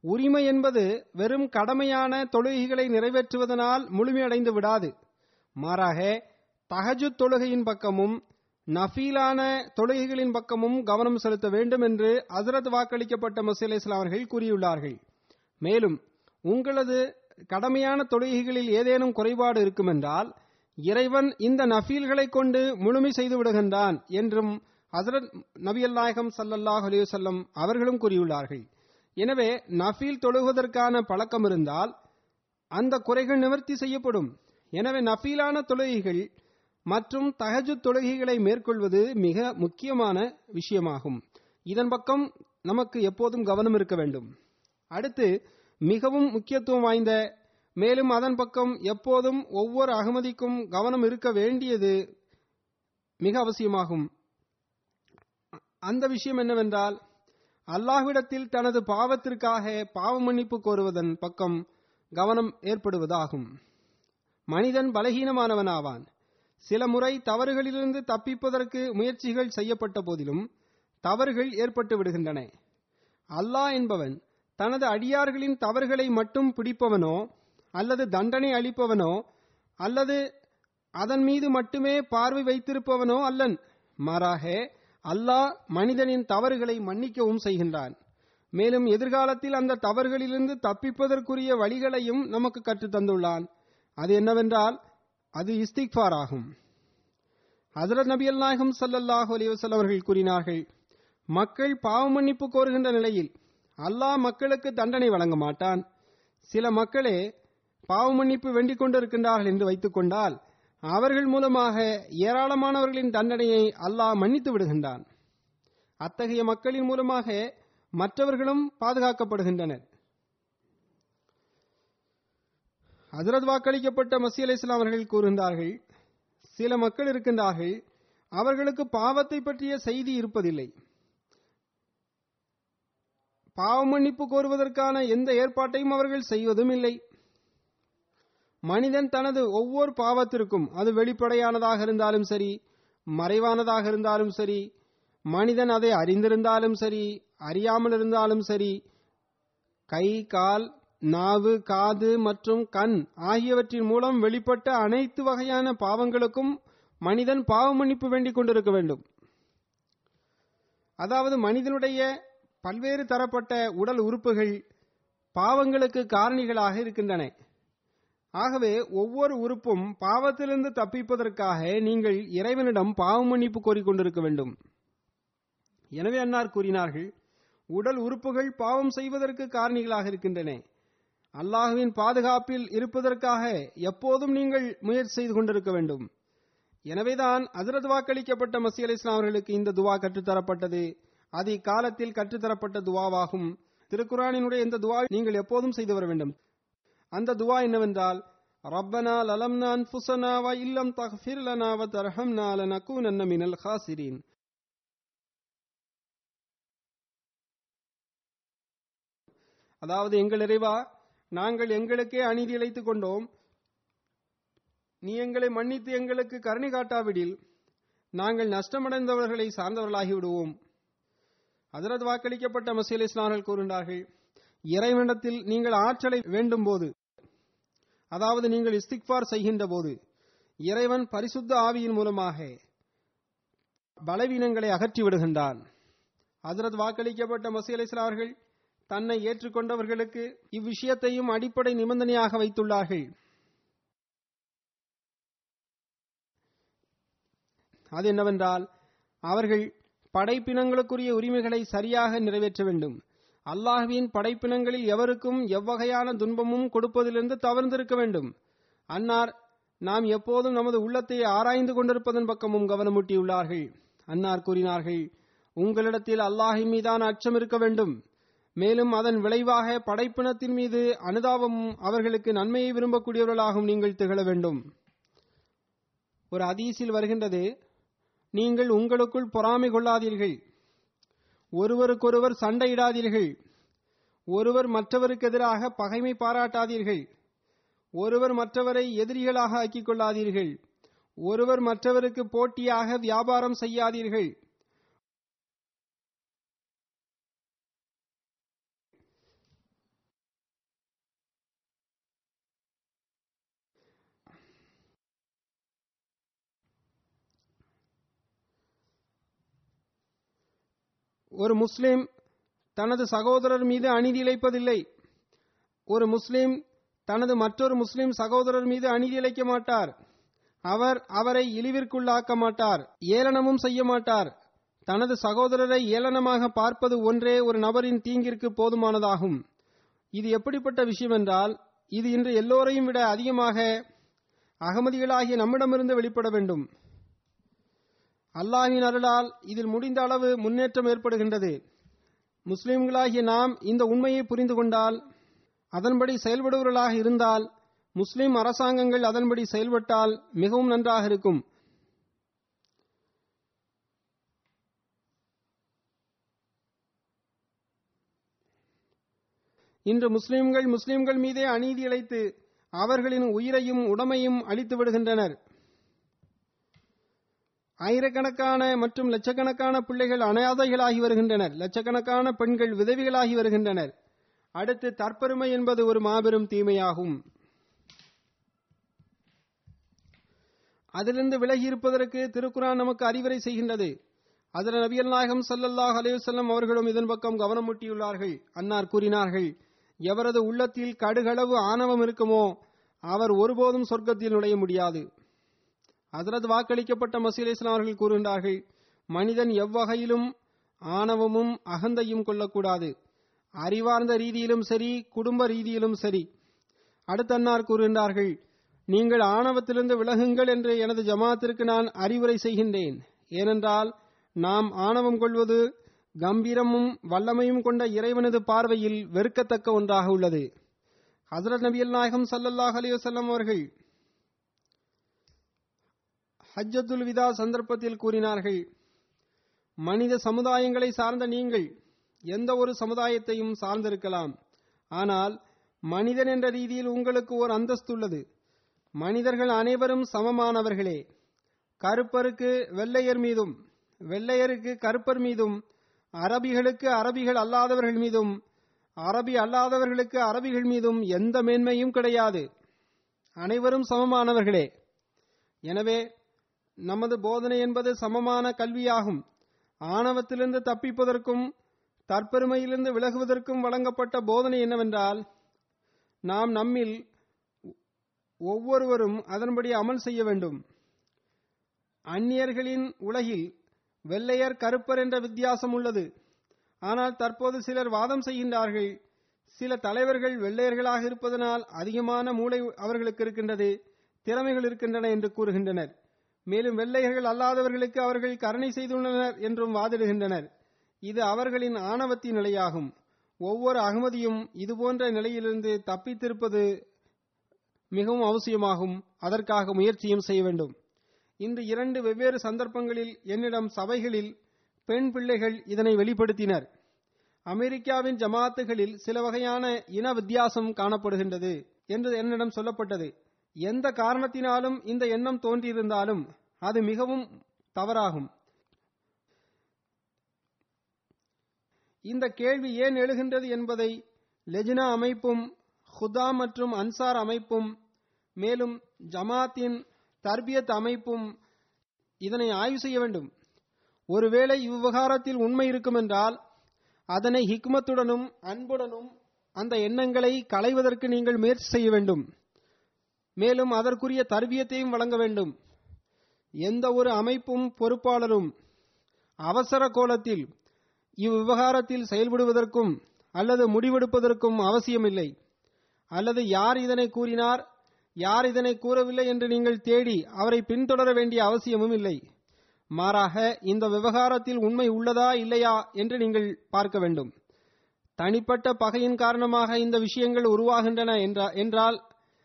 உரிமை என்பது வெறும் கடமையான தொழுகைகளை நிறைவேற்றுவதனால் முழுமையடைந்து விடாது. மாறாக தகஜு தொழுகையின் பக்கமும் நஃபீலான தொழுகைகளின் பக்கமும் கவனம் செலுத்த வேண்டும் என்று அசரத் வாக்களிக்கப்பட்ட மசீல் இஸ்லாம் அவர்கள் கூறியுள்ளார்கள். மேலும் உங்களது கடமையான தொழுகைகளில் ஏதேனும் குறைபாடு இருக்குமென்றால் இறைவன் இந்த நஃபீல்களை கொண்டு முழுமை செய்து விடுகின்றான் என்றும் ஹசரத் நபியல் நாயகம் சல்லல்லாஹ் அலைஹி அவர்களும் கூறியுள்ளார்கள். எனவே நஃபீல் தொழுவதற்கான பழக்கம் இருந்தால் அந்த குறைகள் நிவர்த்தி செய்யப்படும். எனவே நஃபீலான தொழுகைகள் மற்றும் தஹஜுத் தொழுகைகளை மேற்கொள்வது மிக முக்கியமான விஷயமாகும். இதன் பக்கம் நமக்கு எப்போதும் கவனம் இருக்க வேண்டும். அடுத்து மிகவும் முக்கியத்துவம் வாய்ந்த மேலும் அதன் பக்கம் எப்போதும் ஒவ்வொரு அகமதிக்கும் கவனம் இருக்க வேண்டியது மிக அவசியமாகும். அந்த விஷயம் என்னவென்றால் அல்லாஹ்விடத்தில் தனது பாவத்திற்காக பாவ மன்னிப்பு கோருவதன் பக்கம் கவனம் ஏற்படுவதாகும். மனிதன் பலகீனமானவனாவான். சில முறை தவறுகளிலிருந்து தப்பிப்பதற்கு முயற்சிகள் செய்யப்பட்ட போதிலும் தவறுகள் ஏற்பட்டு விடுகின்றன. அல்லாஹ் என்பவன் தனது அடியார்களின் தவறுகளை மட்டும் பிடிப்பவனோ அல்லது தண்டனை அளிப்பவனோ அல்லது அதன் மீது மட்டுமே பார்வை வைத்திருப்பவனோ அல்லன். மாறாக அல்லாஹ் மனிதனின் தவறுகளை மன்னிக்கவும் செய்கின்றான். மேலும் எதிர்காலத்தில் அந்த தவறுகளிலிருந்து தப்பிப்பதற்குரிய வழிகளையும் நமக்கு கற்றுத் தந்துள்ளான். அது என்னவென்றால் அது இஸ்திக்ஃபார் ஆகும். ஹசரத் நபி நாயகம் ஸல்லல்லாஹு அலிவசல் அவர்கள் கூறினார்கள் மக்கள் பாவ மன்னிப்பு கோருகின்ற நிலையில் அல்லாஹ் மக்களுக்கு தண்டனை வழங்க மாட்டான். சில மக்களே பாவ மன்னிப்பு வேண்டிக் கொண்டிருக்கின்றார்கள் என்று வைத்துக் கொண்டால் அவர்கள் மூலமாக ஏராளமானவர்களின் தண்டனையை அல்லாஹ் மன்னித்து விடுகின்றான். அத்தகைய மக்களின் மூலமாக மற்றவர்களும் பாதுகாக்கப்படுகின்றனர். ஹசரத் வாக்களிக்கப்பட்ட மசி அலி இஸ்லாம் அவர்கள் கூறுகின்றார்கள் சில மக்கள் இருக்கின்றார்கள் அவர்களுக்கு பாவத்தை பற்றிய செய்தி இருப்பதில்லை. பாவ மன்னிப்பு கோருவதற்கான எந்த ஏற்பாட்டையும் அவர்கள் செய்வதும் இல்லை. மனிதன் தனது ஒவ்வொரு பாவத்திற்கும் அது வெளிப்படையானதாக இருந்தாலும் சரி மறைவானதாக இருந்தாலும் சரி மனிதன் அதை அறிந்திருந்தாலும் சரி அறியாமல் இருந்தாலும் சரி கை கால் நாவு காது மற்றும் கண் ஆகியவற்றின் மூலம் வெளிப்பட்ட அனைத்து வகையான பாவங்களுக்கும் மனிதன் பாவ மன்னிப்பு வேண்டிக் கொண்டிருக்க வேண்டும். அதாவது மனிதனுடைய பல்வேறு தரப்பட்ட உடல் உறுப்புகள் பாவங்களுக்கு காரணிகளாக இருக்கின்றன. ஆகவே ஒவ்வொரு உறுப்பும் பாவத்திலிருந்து தப்பிப்பதற்காக நீங்கள் இறைவனிடம் பாவ மன்னிப்பு கோரிக்கொண்டிருக்க வேண்டும். எனவே அன்னார் கூறினார்கள் உடல் உறுப்புகள் பாவம் செய்வதற்கு காரணிகளாக இருக்கின்றன. அல்லாஹுவின் பாதுகாப்பில் இருப்பதற்காக எப்போதும் நீங்கள் முயற்சி செய்து கொண்டிருக்க வேண்டும். எனவேதான் அதிரத் வாக்களிக்கப்பட்ட மசி அலி இஸ்லாமர்களுக்கு இந்த துவா கற்றுத்தரப்பட்டது. அது இக்காலத்தில் கற்றுத்தரப்பட்ட துவாவாகும். திருக்குரானினுடைய இந்த துவா நீங்கள் எப்போதும் செய்து வர வேண்டும். அந்த துவா என்னவென்றால் ரப்பனா லலம்னா அன்ஃபுஸனா வ இல்லம் தக்ஃபிர் லனா வ தர்ஹம்னா லனகூனன்ன மினல் ஹாசிரீன். அதாவது எங்கள் இறைவா நாங்கள் எங்களுக்கே அநீதி இழைத்துக் கொண்டோம். நீ எங்களை மன்னித்து எங்களுக்கு கருணை காட்டாவிடில் நாங்கள் நஷ்டமடைந்தவர்களை சார்ந்தவர்களாகி விடுவோம். அதரது வாக்களிக்கப்பட்ட மசீல் இஸ்லாமர்கள் கூறுகின்றார்கள் இறைவனிடத்தில் நீங்கள் ஆற்றலை வேண்டும் போது அதாவது நீங்கள் இஸ்திக்பார் செய்கின்ற போது இறைவன் பரிசுத்த ஆவியின் மூலமாக பலவீனங்களை அகற்றி விடுகின்றான். ஹதரத் வாக்களிக்கப்பட்ட மசீ அலி அவர்கள் தன்னை ஏற்றுக்கொண்டவர்களுக்கு இவ்விஷயத்தையும் அடிப்படை நிபந்தனையாக வைத்துள்ளார்கள். அது என்னவென்றால் அவர்கள் படைப்பினங்களுக்குரிய உரிமைகளை சரியாக நிறைவேற்ற வேண்டும். அல்லாஹுவின் படைப்பினங்களில் எவருக்கும் எவ்வகையான துன்பமும் கொடுப்பதிலிருந்து தவிர்த்திருக்க வேண்டும். அன்னார் நாம் எப்போதும் நமது உள்ளத்தை ஆராய்ந்து கொண்டிருப்பதன் பக்கமும் கவனமூட்டியுள்ளார்கள். அன்னார் கூறினார்கள் உங்களிடத்தில் அல்லாஹின் மீதான அச்சம் இருக்க வேண்டும். மேலும் அதன் விளைவாக படைப்பினத்தின் மீது அனுதாபமும் அவர்களுக்கு நன்மையை விரும்பக்கூடியவர்களாகவும் நீங்கள் திகழ வேண்டும். ஒரு அதீசில் வருகின்றது நீங்கள் உங்களுக்குள் பொறாமை கொள்ளாதீர்கள். ஒருவருக்கொருவர் சண்டையிடாதீர்கள். ஒருவர் மற்றவருக்கு எதிராக பகைமை பாராட்டாதீர்கள். ஒருவர் மற்றவரை எதிரிகளாக ஆக்கிக் கொள்ளாதீர்கள். ஒருவர் மற்றவருக்கு போட்டியாக வியாபாரம் செய்யாதீர்கள். ஒரு முஸ்லிம் தனது சகோதரர் மீது அநீதி இழைப்பதில்லை. ஒரு முஸ்லிம் தனது மற்றொரு முஸ்லிம் சகோதரர் மீது அநீதி இழைக்க மாட்டார். அவர் அவரை இழிவிற்குள்ளாக்க மாட்டார் ஏளனமும் செய்ய மாட்டார். தனது சகோதரரை ஏளனமாக பார்ப்பது ஒன்றே ஒரு நபரின் தீங்கிற்கு போதுமானதாகும். இது எப்படிப்பட்ட விஷயம் என்றால் இது இன்று எல்லோரையும் விட அதிகமாக அகமதிகளாகிய நம்மிடமிருந்து வெளிப்பட வேண்டும். அல்லாஹின் அருளால் இதில் முடிந்த அளவு முன்னேற்றம் ஏற்படுகின்றது. முஸ்லிம்களாகிய நாம் இந்த உண்மையை புரிந்து கொண்டால் அதன்படி செயல்படுவர்களாக இருந்தால் முஸ்லிம் அரசாங்கங்கள் அதன்படி செயல்பட்டால் மிகவும் நன்றாக இருக்கும். இன்று முஸ்லிம்கள் முஸ்லிம்கள் மீதே அநீதி இழைத்து அவர்களின் உயிரையும் உடமையும் அழித்து விடுகின்றனர். ஆயிரக்கணக்கான மற்றும் லட்சக்கணக்கான பிள்ளைகள் அனாதைகளாகி வருகின்றனர். லட்சக்கணக்கான பெண்கள் விதவிகளாகி வருகின்றனர். அடுத்து தற்பெருமை என்பது ஒரு மாபெரும் தீமையாகும். அதிலிருந்து விலகி இருப்பதற்கு திருக்குரான் நமக்கு அறிவுரை செய்கின்றது. அதில் நபியல் நாயகம் சல்லல்லாஹ் அலையுசல்லம் அவர்களும் இதன் பக்கம் கவனமூட்டியுள்ளார்கள் அன்னார் கூறினார்கள் எவரது உள்ளத்தில் கடுகளவு ஆணவம் இருக்குமோ அவர் ஒருபோதும் சொர்க்கத்தில் நுழைய முடியாது. அதரது வாக்களிக்கப்பட்ட மசீல் இஸ்லாம் அவர்கள் கூறுகின்றார்கள் மனிதன் எவ்வகையிலும் ஆணவமும் அகந்தையும் கொள்ளக்கூடாது. அறிவார்ந்த ரீதியிலும் சரி குடும்ப ரீதியிலும் சரி. அடுத்தன்னார் கூறுகின்றார்கள் நீங்கள் ஆணவத்திலிருந்து விலகுங்கள் என்று எனது ஜமாத்திற்கு நான் அறிவுரை செய்கின்றேன். ஏனென்றால் நாம் ஆணவம் கொள்வது கம்பீரமும் வல்லமையும் கொண்ட இறைவனது பார்வையில் வெறுக்கத்தக்க ஒன்றாக உள்ளது. ஹசரத் நபியல் நாயகம் சல்லல்லாஹ் அலி வசல்லம் அவர்கள் ஹஜ்ஜத்துல் விதா சந்தர்ப்பத்தில் கூறினார்கள் மனித சமுதாயங்களை சார்ந்த நீங்கள் எந்த ஒரு சமுதாயத்தையும் சார்ந்திருக்கலாம். ஆனால் மனிதன் என்ற ரீதியில் உங்களுக்கு ஒரு அந்தஸ்து உள்ளது. மனிதர்கள் அனைவரும் சமமானவர்களே. கருப்பருக்கு வெள்ளையர் மீதும் வெள்ளையருக்கு கருப்பர் மீதும் அரபிகளுக்கு அரபிகள் அல்லாதவர்கள் மீதும் அரபி அல்லாதவர்களுக்கு அரபிகள் மீதும் எந்த மேன்மையும் கிடையாது. அனைவரும் சமமானவர்களே. எனவே நமது போதனை என்பது சமமான கல்வியாகும். ஆணவத்திலிருந்து தப்பிப்பதற்கும் தற்பெருமையிலிருந்து விலகுவதற்கும் வழங்கப்பட்ட போதனை என்னவென்றால் நாம் நம்மில் ஒவ்வொருவரும் அதன்படி அமல் செய்ய வேண்டும். அந்நியர்களின் உலகில் வெள்ளையர் கருப்பர் என்ற வித்தியாசம் உள்ளது. ஆனால் தற்போது சிலர் வாதம் செய்கின்றார்கள். சில தலைவர்கள் வெள்ளையர்களாக இருப்பதனால் அதிகமான மூளை அவர்களுக்கு இருக்கின்றது திறமைகள் இருக்கின்றன என்று கூறுகின்றனர். மேலும் வெள்ளையர்கள் அல்லாதவர்களுக்கு அவர்கள் கருணை செய்துள்ளனர் என்றும் வாதிடுகின்றனர். இது அவர்களின் ஆணவத்தின் நிலையாகும். ஒவ்வொரு அகமதியும் இதுபோன்ற நிலையிலிருந்து தப்பித்திருப்பது மிகவும் அவசியமாகும். அதற்காக முயற்சியும் செய்ய வேண்டும். இன்று இரண்டு வெவ்வேறு சந்தர்ப்பங்களில் என்னிடம் சபைகளில் பெண் பிள்ளைகள் இதனை வெளிப்படுத்தினர். அமெரிக்காவின் ஜமாத்துகளில் சில வகையான இன வித்தியாசம் காணப்படுகின்றது. என்று என்னிடம் சொல்லப்பட்டது. எந்த காரணத்தினாலும் இந்த எண்ணம் தோன்றியிருந்தாலும் அது மிகவும் தவறாகும். இந்த கேள்வி ஏன் எழுகின்றது என்பதை லெஜினா அமைப்பும் ஹுதா மற்றும் அன்சார் அமைப்பும் மேலும் ஜமாத்தின் தர்பியத் அமைப்பும் இதனை ஆய்வு செய்ய வேண்டும். ஒருவேளை இவ்விவகாரத்தில் உண்மை இருக்குமென்றால் அதனை ஹிக்மத்துடனும் அன்புடனும் அந்த எண்ணங்களை களைவதற்கு நீங்கள் முயற்சி செய்ய வேண்டும். மேலும் அதற்குரிய தர்பியத்தையும் வழங்க வேண்டும். எந்த ஒரு அமைப்பும் பொறுப்பாளரும் அவசர கோலத்தில் இவ்விவகாரத்தில் செயல்படுவதற்கும் அல்லது முடிவெடுப்பதற்கும் அவசியமில்லை. அல்லது யார் இதனை கூறினார் யார் இதனை கூறவில்லை என்று நீங்கள் தேடி அவரை பின்தொடர வேண்டிய அவசியமும் இல்லை. மாறாக இந்த விவகாரத்தில் உண்மை உள்ளதா இல்லையா என்று நீங்கள் பார்க்க வேண்டும். தனிப்பட்ட பகையின் காரணமாக இந்த விஷயங்கள் உருவாகின்றன என்றா- என்றால்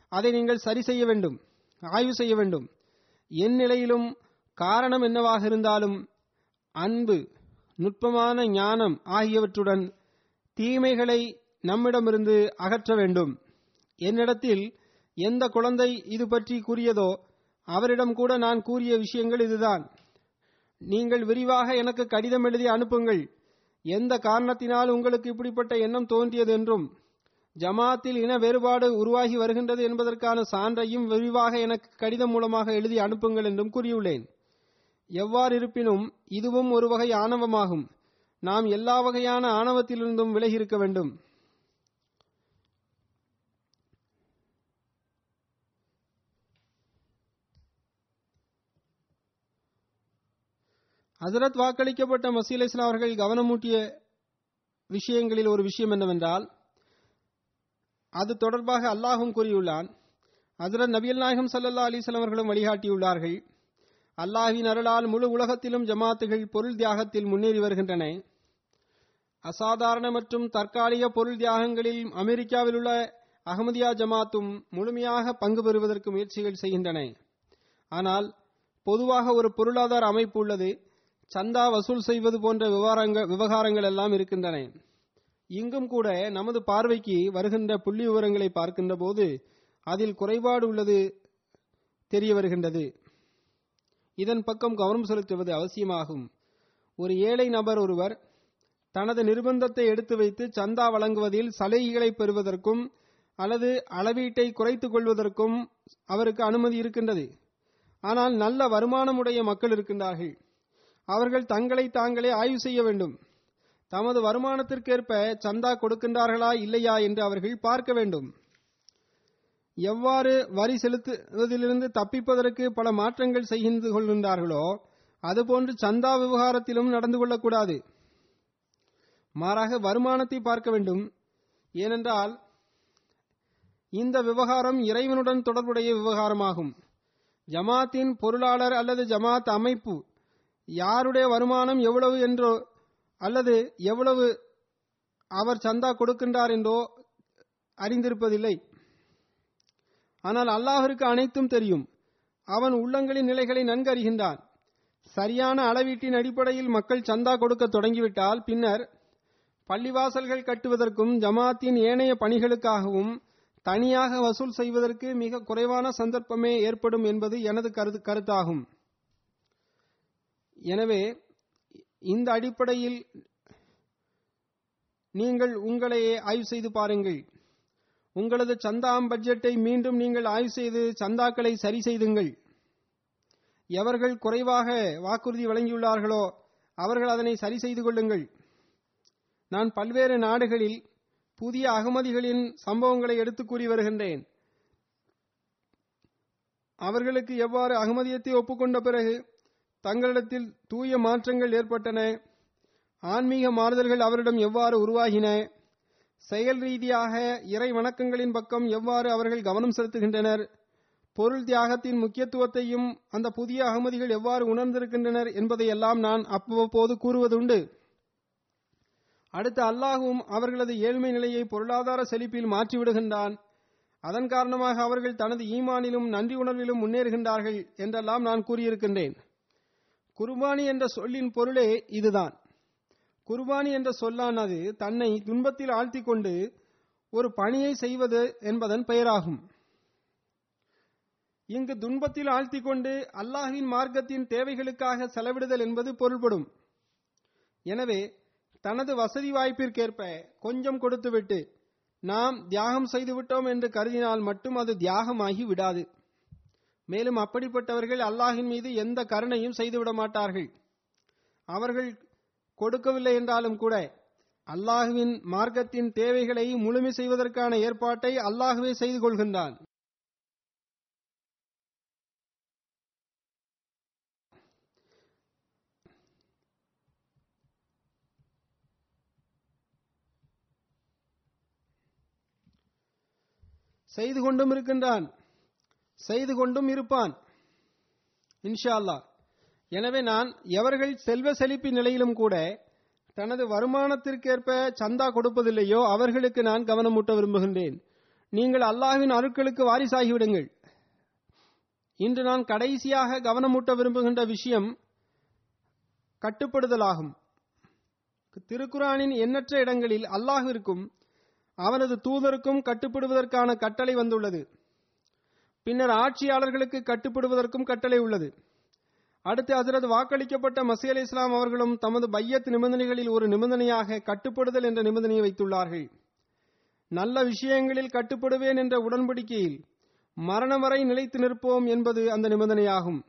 அதை நீங்கள் சரி செய்ய வேண்டும் ஆய்வு செய்ய வேண்டும். என் நிலையிலும் காரணம் என்னவாக இருந்தாலும் அன்பு நுட்பமான ஞானம் ஆகியவற்றுடன் தீமைகளை நம்மிடமிருந்து அகற்ற வேண்டும். என்னிடத்தில் எந்த குழந்தை இது பற்றி கூறியதோ அவரிடம் கூட நான் கூறிய விஷயங்கள் இதுதான். நீங்கள் விரிவாக எனக்கு கடிதம் எழுதி அனுப்புங்கள். எந்த காரணத்தினால் உங்களுக்கு இப்படிப்பட்ட எண்ணம் தோன்றியது என்றும் ஜமாத்தில் இன வேறுபாடு உருவாகி வருகின்றது என்பதற்கான சான்றையும் விரிவாக எனக்கு கடிதம் மூலமாக எழுதி அனுப்புங்கள் என்றும் கூறியுள்ளேன். எவ்வாறு இருப்பினும் இதுவும் ஒரு வகை ஆணவமாகும். நாம் எல்லா வகையான ஆணவத்திலிருந்தும் விலகி இருக்க வேண்டும். ஹசரத் வாக்களிக்கப்பட்ட மசீல் இஸ்லாம் அவர்கள் கவனமூட்டிய விஷயங்களில் ஒரு விஷயம் என்னவென்றால் அது தொடர்பாக அல்லாஹும் கூறியுள்ளான். ஹசரத் நபியல் நாயகம் சல்லல்லா அலிஸ்லாம் அவர்களும் வழிகாட்டியுள்ளார்கள். அல்லாஹின் அருளால் முழு உலகத்திலும் ஜமாத்துகள் பொருள் தியாகத்தில் முன்னேறி வருகின்றன. அசாதாரண மற்றும் தற்காலிக பொருள் தியாகங்களில் அமெரிக்காவில் உள்ள அகமதியா ஜமாத்தும் முழுமையாக பங்கு பெறுவதற்கு முயற்சிகள் செய்கின்றன. ஆனால் பொதுவாக ஒரு பொருளாதார அமைப்பு உள்ளது. சந்தா வசூல் செய்வது போன்ற விவகாரங்கள் விவகாரங்கள் எல்லாம் இருக்கின்றன. இங்கும் கூட நமது பார்வைக்கு வருகின்ற புள்ளி விவரங்களை பார்க்கின்ற போது அதில் குறைபாடு உள்ளது தெரிய வருகின்றது. இதன் பக்கம் கவனம் செலுத்துவது அவசியமாகும். ஒரு ஏழை நபர் ஒருவர் தனது நிர்பந்தத்தை எடுத்து வைத்து சந்தா வழங்குவதில் சலுகைகளை பெறுவதற்கும் அல்லது அளவீட்டை குறைத்துக் கொள்வதற்கும் அவருக்கு அனுமதி இருக்கின்றது. ஆனால் நல்ல வருமானமுடைய மக்கள் இருக்கின்றார்கள். அவர்கள் தங்களை தாங்களே ஆய்வு செய்ய வேண்டும். தமது வருமானத்திற்கேற்ப சந்தா கொடுக்கின்றார்களா இல்லையா என்று அவர்கள் பார்க்க வேண்டும். எவ்வாறு வரி செலுத்துவதிலிருந்து தப்பிப்பதற்கு பல மாற்றங்கள் செய்து கொள்கின்றார்களோ அதுபோன்று சந்தா விவகாரத்திலும் நடந்து கொள்ளக்கூடாது. மாறாக வருமானத்தை பார்க்க வேண்டும். ஏனென்றால் இந்த விவகாரம் இறைவனுடன் தொடர்புடைய விவகாரமாகும். ஜமாத்தின் பொருளாளர் அல்லது ஜமாத் அமைப்பு யாருடைய வருமானம் எவ்வளவு என்றோ அல்லது எவ்வளவு அவர் சந்தா கொடுக்கின்றார் என்றோ அறிந்திருப்பதில்லை. ஆனால் அல்லாஹிற்கு அனைத்தும் தெரியும். அவன் உள்ளங்களின் நிலைகளை நன்கு அறிகின்றான். சரியான அளவீட்டின் அடிப்படையில் மக்கள் சந்தா கொடுக்க தொடங்கிவிட்டால் பின்னர் பள்ளிவாசல்கள் கட்டுவதற்கும் ஜமாத்தின் ஏனைய பணிகளுக்காகவும் தனியாக வசூல் செய்வதற்கு மிக குறைவான சந்தர்ப்பமே ஏற்படும் என்பது எனது கருத்து கருத்தாகும். எனவே இந்த அடிப்படையில் நீங்கள் உங்களையே ஆய்வு செய்து பாருங்கள். உங்களது சந்தாம் பட்ஜெட்டை மீண்டும் நீங்கள் ஆய்வு செய்து சந்தாக்களை சரி செய்துங்கள். எவர்கள் குறைவாக வாக்குறுதி வழங்கியுள்ளார்களோ அவர்கள் அதனை சரி செய்து கொள்ளுங்கள். நான் பல்வேறு நாடுகளில் புதிய அகமதிகளின் சம்பவங்களை எடுத்து கூறி வருகின்றேன். அவர்களுக்கு எவ்வாறு அகமதியத்தை ஒப்புக்கொண்ட பிறகு தங்களிடத்தில் தூய மாற்றங்கள் ஏற்பட்டன. ஆன்மீக மாறுதல்கள் அவரிடம் எவ்வாறு உருவாகின? செயல் ரீதியாக இறை வணக்கங்களின் பக்கம் எவ்வாறு அவர்கள் கவனம் செலுத்துகின்றனர்? பொருள் தியாகத்தின் முக்கியத்துவத்தையும் அந்த புதிய அகமதிகள் எவ்வாறு உணர்ந்திருக்கின்றனர் என்பதையெல்லாம் நான் அவ்வப்போது கூறுவதுண்டு. அடுத்து அல்லாஹும் அவர்களது ஏழ்மை நிலையை பொருளாதார செழிப்பில் மாற்றிவிடுகின்றான். அதன் காரணமாக அவர்கள் தனது ஈமானிலும் நன்றி உணர்விலும் முன்னேறுகின்றார்கள் என்றெல்லாம் நான் கூறியிருக்கின்றேன். குர்பானி என்ற சொல்லின் பொருளே இதுதான். குர்பானி என்ற சொல்லானது தன்னை துன்பத்தில் ஆழ்த்திக் கொண்டு ஒரு பணியை செய்வது என்பதன் பெயராகும். இங்கு துன்பத்தில் ஆழ்த்தி கொண்டு அல்லாஹின் மார்க்கத்தின் தேவைகளுக்காக செலவிடுதல் என்பது பொருள்படும். எனவே தனது வசதி வாய்ப்பிற்கேற்ப கொஞ்சம் கொடுத்துவிட்டு நாம் தியாகம் செய்துவிட்டோம் என்று கருதினால் மட்டும் அது தியாகமாகி விடாது. மேலும் அப்படிப்பட்டவர்கள் அல்லாஹின் மீது எந்த கருணையும் செய்துவிட மாட்டார்கள். அவர்கள் கொடுக்கவில்லை என்றாலும் கூட அல்லாஹுவின் மார்க்கத்தின் தேவைகளை முழுமை செய்வதற்கான ஏற்பாட்டை அல்லாஹுவே செய்து கொள்கின்றான். செய்து கொண்டும் இருக்கின்றான். செய்து கொண்டும் இருப்பான். இன்ஷா அல்லாஹ் எனவே நான் எவர்கள் செல்வ செழிப்பு நிலையிலும் கூட தனது வருமானத்திற்கேற்ப சந்தா கொடுப்பதில்லையோ அவர்களுக்கு நான் கவனமூட்ட விரும்புகின்றேன். நீங்கள் அல்லாஹின் அருட்களுக்கு வாரிசாகிவிடுங்கள். இன்று நான் கடைசியாக கவனமூட்ட விரும்புகின்ற விஷயம் கட்டுப்படுதலாகும். திருக்குரானின் எண்ணற்ற இடங்களில் அல்லாஹிற்கும் அவனது தூதருக்கும் கட்டுப்படுவதற்கான கட்டளை வந்துள்ளது. பின்னர் ஆட்சியாளர்களுக்கு கட்டுப்படுவதற்கும் கட்டளை உள்ளது. அடுத்து அதிரது வாக்களிக்கப்பட்ட மசீ அலி இஸ்லாம் அவர்களும் தமது பையத் நிபந்தனைகளில் ஒரு நிபந்தனையாக கட்டுப்படுதல் என்ற நிபந்தனையை வைத்துள்ளார்கள். நல்ல விஷயங்களில் கட்டுப்படுவேன் என்ற உடன்படிக்கையில் மரணம் வரை நிலைத்து நிற்போம் என்பது அந்த நிபந்தனையாகும்.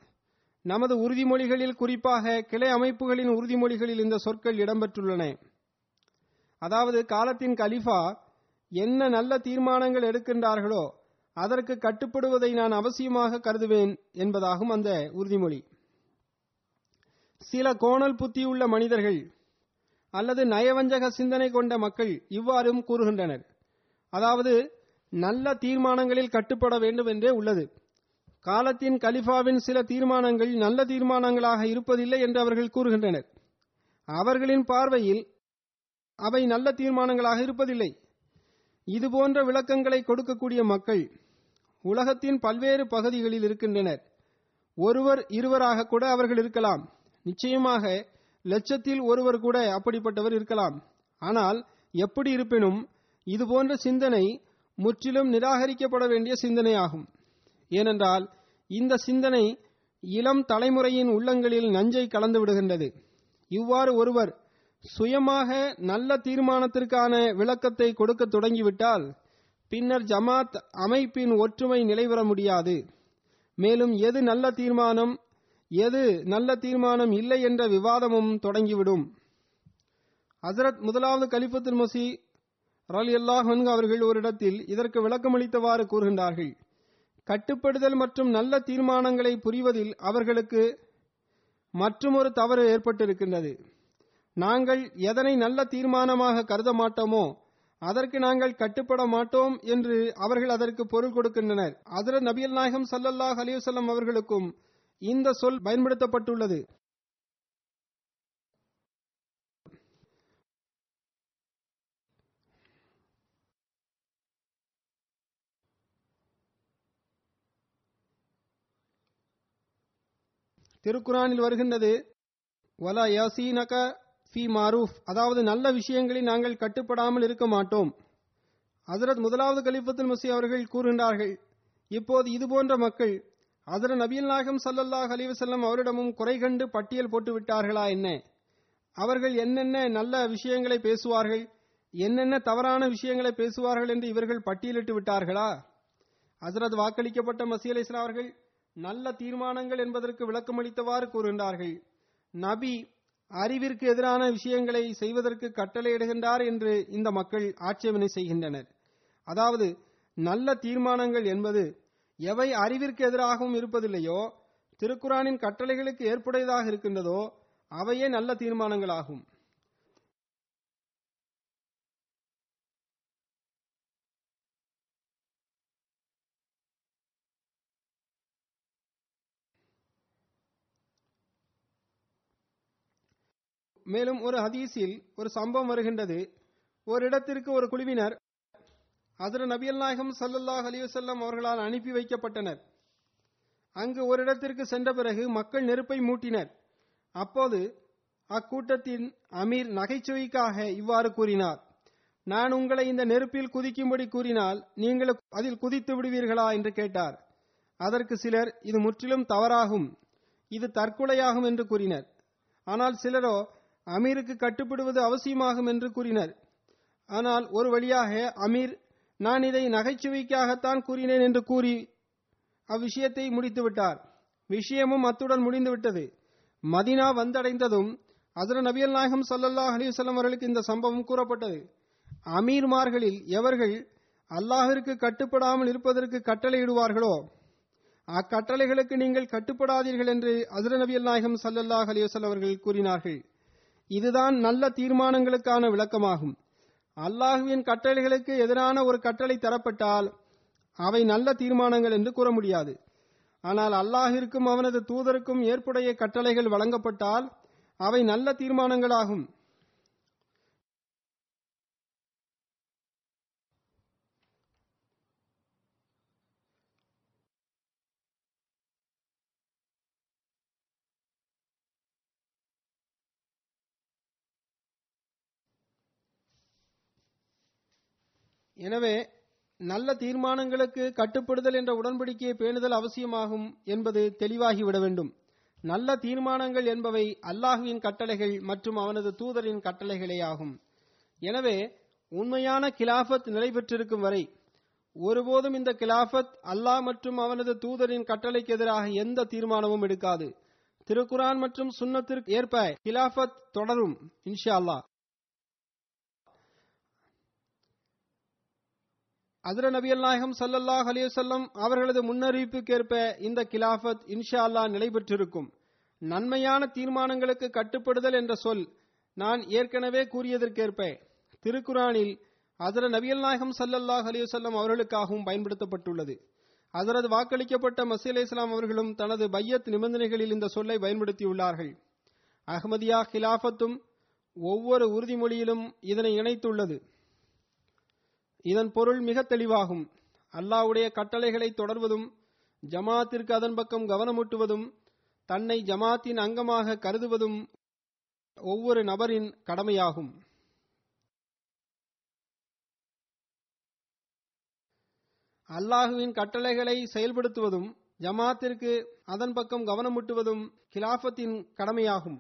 நமது உறுதிமொழிகளில் குறிப்பாக கிளை அமைப்புகளின் உறுதிமொழிகளில் இந்த சொற்கள் இடம்பெற்றுள்ளன. அதாவது காலத்தின் கலிஃபா என்ன நல்ல தீர்மானங்கள் எடுக்கின்றார்களோ அதற்கு கட்டுப்படுவதை நான் அவசியமாக கருதுவேன் என்பதாகும் அந்த உறுதிமொழி. சில கோணல் புத்தியுள்ள மனிதர்கள் அல்லது நயவஞ்சக சிந்தனை கொண்ட மக்கள் இவ்வாறும் கூறுகின்றனர். அதாவது நல்ல தீர்மானங்களில் கட்டுப்பட வேண்டும் என்றே உள்ளது. காலத்தின் கலிஃபாவின் சில தீர்மானங்கள் நல்ல தீர்மானங்களாக இருப்பதில்லை என்று அவர்கள் கூறுகின்றனர். அவர்களின் பார்வையில் அவை நல்ல தீர்மானங்களாக இருப்பதில்லை. இதுபோன்ற விளக்கங்களை கொடுக்கக்கூடிய மக்கள் உலகத்தின் பல்வேறு பகுதிகளில் இருக்கின்றனர். ஒருவர் இருவராக கூட அவர்கள் இருக்கலாம். நிச்சயமாக லட்சத்தில் ஒருவர் கூட அப்படிப்பட்டவர் இருக்கலாம். ஆனால் எப்படி இருப்பினும் இதுபோன்ற சிந்தனை முற்றிலும் நிராகரிக்கப்பட வேண்டிய சிந்தனையாகும். ஏனென்றால் இந்த சிந்தனை இளம் தலைமுறையின் உள்ளங்களில் நஞ்சை கலந்து விடுகின்றது. இவ்வாறு ஒருவர் சுயமாக நல்ல தீர்மானத்திற்கான விளக்கத்தை கொடுக்க தொடங்கிவிட்டால் பின்னர் ஜமாத் அமைப்பின் ஒற்றுமை நிலைவர முடியாது. மேலும் எது நல்ல தீர்மானம் எது நல்ல தீர்மானம் இல்லை என்ற விவாதமும் தொடங்கிவிடும். ஹசரத் முதலாவது கலிஃபத்துல் மசி ரலி அல்லாஹ் அவர்கள் ஒரு இடத்தில் இதற்கு விளக்கமளித்தவாறு கூறுகின்றார்கள். கட்டுப்படுதல் மற்றும் நல்ல தீர்மானங்களை புரிவதில் அவர்களுக்கு மற்றுமொரு தவறு ஏற்பட்டிருக்கின்றது. நாங்கள் எதனை நல்ல தீர்மானமாக கருத மாட்டோமோ அதற்கு நாங்கள் கட்டுப்பட மாட்டோம் என்று அவர்கள் அதற்கு பொருள் கொடுக்கின்றனர். அதர நபியல் நாயகம் சல்லல்லாஹ் அலிவசல்லம் அவர்களுக்கும் இந்த சொல் பயன்படுத்தப்பட்டுள்ளது. திருக்குறானில் வருகின்றது வலா யாசீனக ஃபி மாரூஃப். அதாவது நல்ல விஷயங்களில் நாங்கள் கட்டுப்படாமல் இருக்க மாட்டோம். ஹசரத் முதலாவது கலிஃபத்துல் மசி அவர்கள் கூறுகின்றார்கள் இப்போது இதுபோன்ற மக்கள் ஹசரத் நபியல் நாயகம் சல்லல்லாஹ் அலிவசல்லம் அவரிடமும் குறை கண்டு பட்டியல் போட்டு விட்டார்களா என்ன? அவர்கள் என்னென்ன நல்ல விஷயங்களை பேசுவார்கள் என்னென்ன தவறான விஷயங்களை பேசுவார்கள் என்று இவர்கள் பட்டியலிட்டு விட்டார்களா? ஹசரத் வாக்களிக்கப்பட்ட மசி அலி அவர்கள் நல்ல தீர்மானங்கள் என்பதற்கு விளக்கமளித்தவாறு கூறுகின்றார்கள் நபி அறிவிற்கு எதிரான விஷயங்களை செய்வதற்கு கட்டளையிடுகின்றார் என்று இந்த மக்கள் ஆட்சேபனை செய்கின்றனர். அதாவது நல்ல தீர்மானங்கள் என்பது எவை அறிவிற்கு எதிராகவும் இருப்பதில்லையோ திருக்குறானின் கட்டளைகளுக்கு ஏற்புடையதாக இருக்கின்றதோ அவையே நல்ல தீர்மானங்களாகும். மேலும் ஒரு ஹதீஸில் ஒரு சம்பவம் வருகின்றது. ஒரு இடத்திற்கு ஒரு குழுவினர் அதர நபியல் நாயகம் சல்லல்லாஹ் அலிவசல்லம் அவர்களால் அனுப்பி வைக்கப்பட்டனர். அங்கு ஒரு இடத்திற்கு சென்ற பிறகு மக்கள் நெருப்பை மூட்டினர். அப்போது அக்கூட்டத்தின் அமீர் நகைச்சுவைக்காக இவ்வாறு கூறினார். நான் உங்களை இந்த நெருப்பில் குதிக்கும்படி கூறினால் நீங்கள் அதில் குதித்து விடுவீர்களா? என்று கேட்டார். அதற்கு சிலர் இது முற்றிலும் தவறாகும். இது தற்கொலையாகும் என்று கூறினர். ஆனால் சிலரோ அமீருக்கு கட்டுப்படுவது அவசியமாகும் என்று கூறினர். ஆனால் ஒரு வழியாக அமீர் நான் இதை நகைச்சுவைக்காகத்தான் கூறினேன் என்று கூறி அவ்விஷயத்தை முடித்துவிட்டார். விஷயமும் அத்துடன் முடிந்துவிட்டது. மதினா வந்தடைந்ததும் அதர நபியல் நாயகம் சல்லல்லா அலிவசல்லம் அவர்களுக்கு இந்த சம்பவம் கூறப்பட்டது. அமீர்மார்களில் எவர்கள் அல்லாஹிற்கு கட்டுப்படாமல் இருப்பதற்கு கட்டளையிடுவார்களோ அக்கட்டளைகளுக்கு நீங்கள் கட்டுப்படாதீர்கள் என்று அசர நபியல் நாயகம் சல்லல்லாஹ் அலிவசல் அவர்கள் கூறினார்கள். இதுதான் நல்ல தீர்மானங்களுக்கான விளக்கமாகும். அல்லாஹுவின் கட்டளைகளுக்கு எதிரான ஒரு கட்டளை தரப்பட்டால் அவை நல்ல தீர்மானங்கள் என்று கூற முடியாது. ஆனால் அல்லாஹிற்கும் அவனது தூதருக்கும் ஏற்புடைய கட்டளைகள் வழங்கப்பட்டால் அவை நல்ல தீர்மானங்களாகும். எனவே நல்ல தீர்மானங்களுக்கு கட்டுப்படுதல் என்ற உடன்படிக்கையை பேணுதல் அவசியமாகும் என்பது தெளிவாகிவிட வேண்டும். நல்ல தீர்மானங்கள் என்பவை அல்லாஹுவின் கட்டளைகள் மற்றும் அவனது தூதரின் கட்டளைகளே ஆகும். எனவே உண்மையான கிலாஃபத் நிலை பெற்றிருக்கும் வரை ஒருபோதும் இந்த கிலாஃபத் அல்லாஹ் மற்றும் அவனது தூதரின் கட்டளைக்கு எதிராக எந்த தீர்மானமும் எடுக்காது. திருக்குரான் மற்றும் சுண்ணத்திற்கு ஏற்ப கிலாஃபத் தொடரும் இன்ஷா அல்லாஹ். அதிர நபியல் நாயகம் சல்லல்லாஹ் அலிவசல்லம் அவர்களது முன்னறிவிப்புக்கேற்ப இந்த கிலாஃபத் இன்ஷா அல்லாஹ் நிலை பெற்றிருக்கும் நன்மையான தீர்மானங்களுக்கு கட்டுப்படுதல் என்ற சொல் நான் ஏற்கனவே கூறியதற்கேற்ப திருக்குரானில் அதர நபியல் நாயகம் சல்லல்லாஹ் அலிவசல்லம் அவர்களுக்காகவும் பயன்படுத்தப்பட்டுள்ளது. அதரது வாக்களிக்கப்பட்ட மசீ அலி இஸ்லாம் அவர்களும் தனது பையத் நிபந்தனைகளில் இந்த சொல்லை பயன்படுத்தியுள்ளார்கள். அஹமதியா கிலாஃபத்தும் ஒவ்வொரு உறுதிமொழியிலும் இதனை இணைத்துள்ளது. இதன் பொருள் மிக தெளிவாகும். அல்லாஹ்வுடைய கட்டளைகளை தொடர்வதும் ஜமாத்திற்கு அதன் பக்கம் கவனமூட்டுவதும் தன்னை ஜமாத்தின் அங்கமாக கருதுவதும் ஒவ்வொரு நபரின் கடமையாகும். அல்லாஹுவின் கட்டளைகளை செயல்படுத்துவதும் ஜமாத்திற்கு அதன் பக்கம் கவனமூட்டுவதும் கிலாஃபத்தின் கடமையாகும்.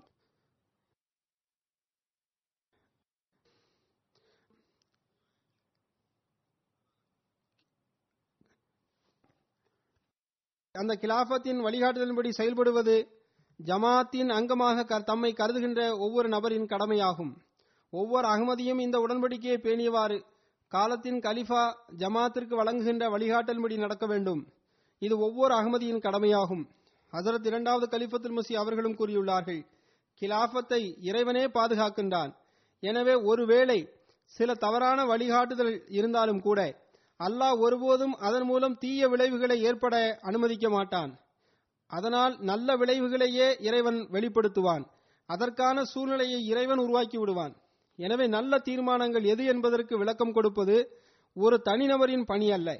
அந்த கிலாஃபத்தின் வழிகாட்டுதலின்படி செயல்படுவது ஜமாத்தின் அங்கமாக க- தம்மை கருதுகின்ற ஒவ்வொரு நபரின் கடமையாகும். ஒவ்வொரு அகமதியும் இந்த உடன்படிக்கையை பேணியவாறு காலத்தின் கலிஃபா ஜமாத்திற்கு வழங்குகின்ற வழிகாட்டலின்படி நடக்க வேண்டும். இது ஒவ்வொரு அகமதியின் கடமையாகும். ஹசரத் இரண்டாவது கலிஃபத்துல் மசி அவர்களும் கூறியுள்ளார்கள் கிலாஃபத்தை இறைவனே பாதுகாக்கின்றான். எனவே ஒருவேளை சில தவறான வழிகாட்டுதல் இருந்தாலும் கூட அல்லாஹ் ஒருபோதும் அதன் மூலம் தீய விளைவுகளை ஏற்பட அனுமதிக்க மாட்டான். அதனால் நல்ல விளைவுகளையே இறைவன் வெளிப்படுத்துவான். அதற்கான சூழ்நிலையை இறைவன் உருவாக்கி விடுவான். எனவே நல்ல தீர்மானங்கள் எது என்பதற்கு விளக்கம் கொடுப்பது ஒரு தனிநபரின் பணி அல்ல.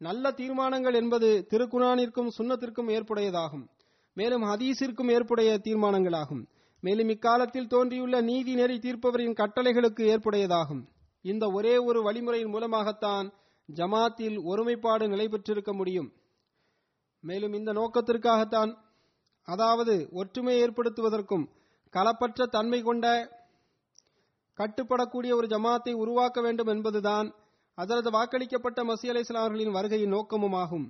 நல்ல தீர்மானங்கள் என்பது திருக்குணானிற்கும் சுண்ணத்திற்கும் ஏற்புடையதாகும். மேலும் ஹதீஸிற்கும் ஏற்புடைய தீர்மானங்களாகும். மேலும் இக்காலத்தில் தோன்றியுள்ள நீதி நெறி தீர்ப்பவரின் கட்டளைகளுக்கு ஏற்புடையதாகும். இந்த ஒரே ஒரு வழிமுறையின் மூலமாகத்தான் ஜமாத்தில் ஒருமைப்பாடு நிலை பெற்றிருக்க முடியும். மேலும் இந்த நோக்கத்திற்காகத்தான் அதாவது ஒற்றுமை ஏற்படுத்துவதற்கும் களப்பற்ற தன்மை கொண்ட கட்டுப்படக்கூடிய ஒரு ஜமாத்தை உருவாக்க வேண்டும் என்பதுதான் அதரது வாக்களிக்கப்பட்ட மசி அலை இஸ்லாம் அவர்களின் வருகையின் நோக்கமுமாகும்.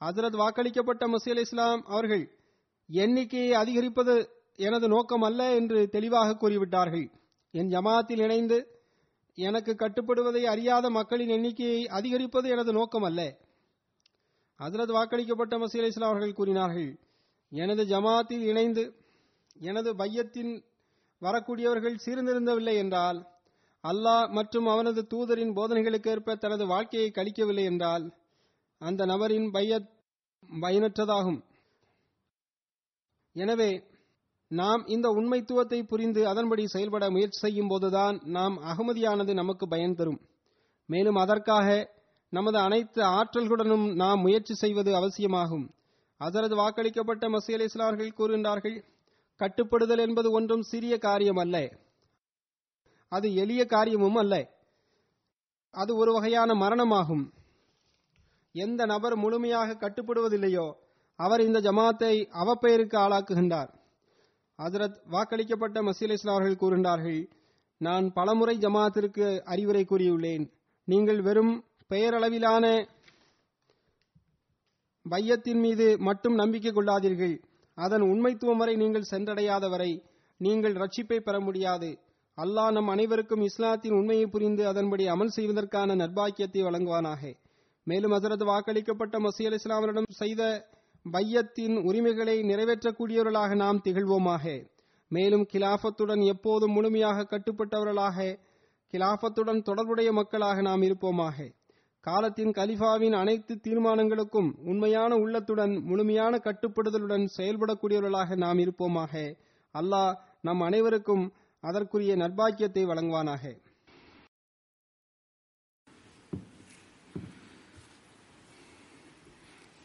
அதரது வாக்களிக்கப்பட்ட மசி அலை இஸ்லாம் அவர்கள் எண்ணிக்கையை அதிகரிப்பது எனது நோக்கம் அல்ல என்று தெளிவாக கூறிவிட்டார்கள். என் ஜமாத்தில் இணைந்து எனக்கு கட்டுப்படுவதை அறியாத மக்களின் எண்ணிக்கையை அதிகரிப்பது எனது நோக்கம் அல்ல அதிரது வாக்களிக்கப்பட்ட மசீல் இஸ்லாம் அவர்கள் கூறினார்கள் எனது ஜமாத்தில் இணைந்து எனது பையத்தின் வரக்கூடியவர்கள் சீர்திருந்தவில்லை என்றால் அல்லாஹ் மற்றும் அவனது தூதரின் போதனைகளுக்கு ஏற்ப தனது வாழ்க்கையை கழிக்கவில்லை என்றால் அந்த நபரின் பையத் பயனற்றதாகும். எனவே நாம் இந்த உண்மைத்துவத்தை புரிந்து அதன்படி செயல்பட முயற்சி செய்யும் போதுதான் நாம் அகமதியானது நமக்கு பயன் தரும். மேலும் அதற்காக நமது அனைத்து ஆற்றல்களுடனும் நாம் முயற்சி செய்வது அவசியமாகும். அதரது வாக்களிக்கப்பட்ட மசி அலி இஸ்லார்கள் கூறுகின்றார்கள் கட்டுப்படுதல் என்பது ஒன்றும் சிறிய காரியம் அல்ல அது எளிய காரியமும் அல்ல. அது ஒரு வகையான மரணமாகும். எந்த நபர் முழுமையாக கட்டுப்படுவதில்லையோ அவர் இந்த ஜமாத்தை அவப்பெயருக்கு ஆளாக்குகின்றார். ஹசரத் வாக்களிக்கப்பட்ட மசீல் இஸ்லாம் அவர்கள் கூறுகின்றார்கள் நான் பலமுறை ஜமாத்திற்கு அறிவுரை கூறியுள்ளேன். நீங்கள் வெறும் பெயரளவிலான பையத்தின் மீது மட்டும் நம்பிக்கை கொள்ளாதீர்கள். அதன் உண்மைத்துவம் வரை நீங்கள் சென்றடையாத வரை நீங்கள் ரட்சிப்பை பெற முடியாது. அல்லாஹ் நம் அனைவருக்கும் இஸ்லாத்தின் உண்மையை புரிந்து அதன்படி அமல் செய்வதற்கான நற்பாக்கியத்தை வழங்குவானாக. மேலும் ஹசரத் வாக்களிக்கப்பட்ட மசீல் இஸ்லாமரிடம் செய்த பையத்தின் உரிமைகளை நிறைவேற்றக்கூடியவர்களாக நாம் திகழ்வோமாக. மேலும் கிலாஃபத்துடன் எப்போதும் முழுமையாக கட்டுப்பட்டவர்களாக கிலாஃபத்துடன் தொடர்புடைய மக்களாக நாம் இருப்போமாக. காலத்தின் கலிஃபாவின் அனைத்து தீர்மானங்களுக்கும் உண்மையான உள்ளத்துடன் முழுமையான கட்டுப்படுதலுடன் செயல்படக்கூடியவர்களாக நாம் இருப்போமாக. அல்லாஹ் நம் அனைவருக்கும் அதற்குரிய நற்பாக்கியத்தை வழங்குவானாக.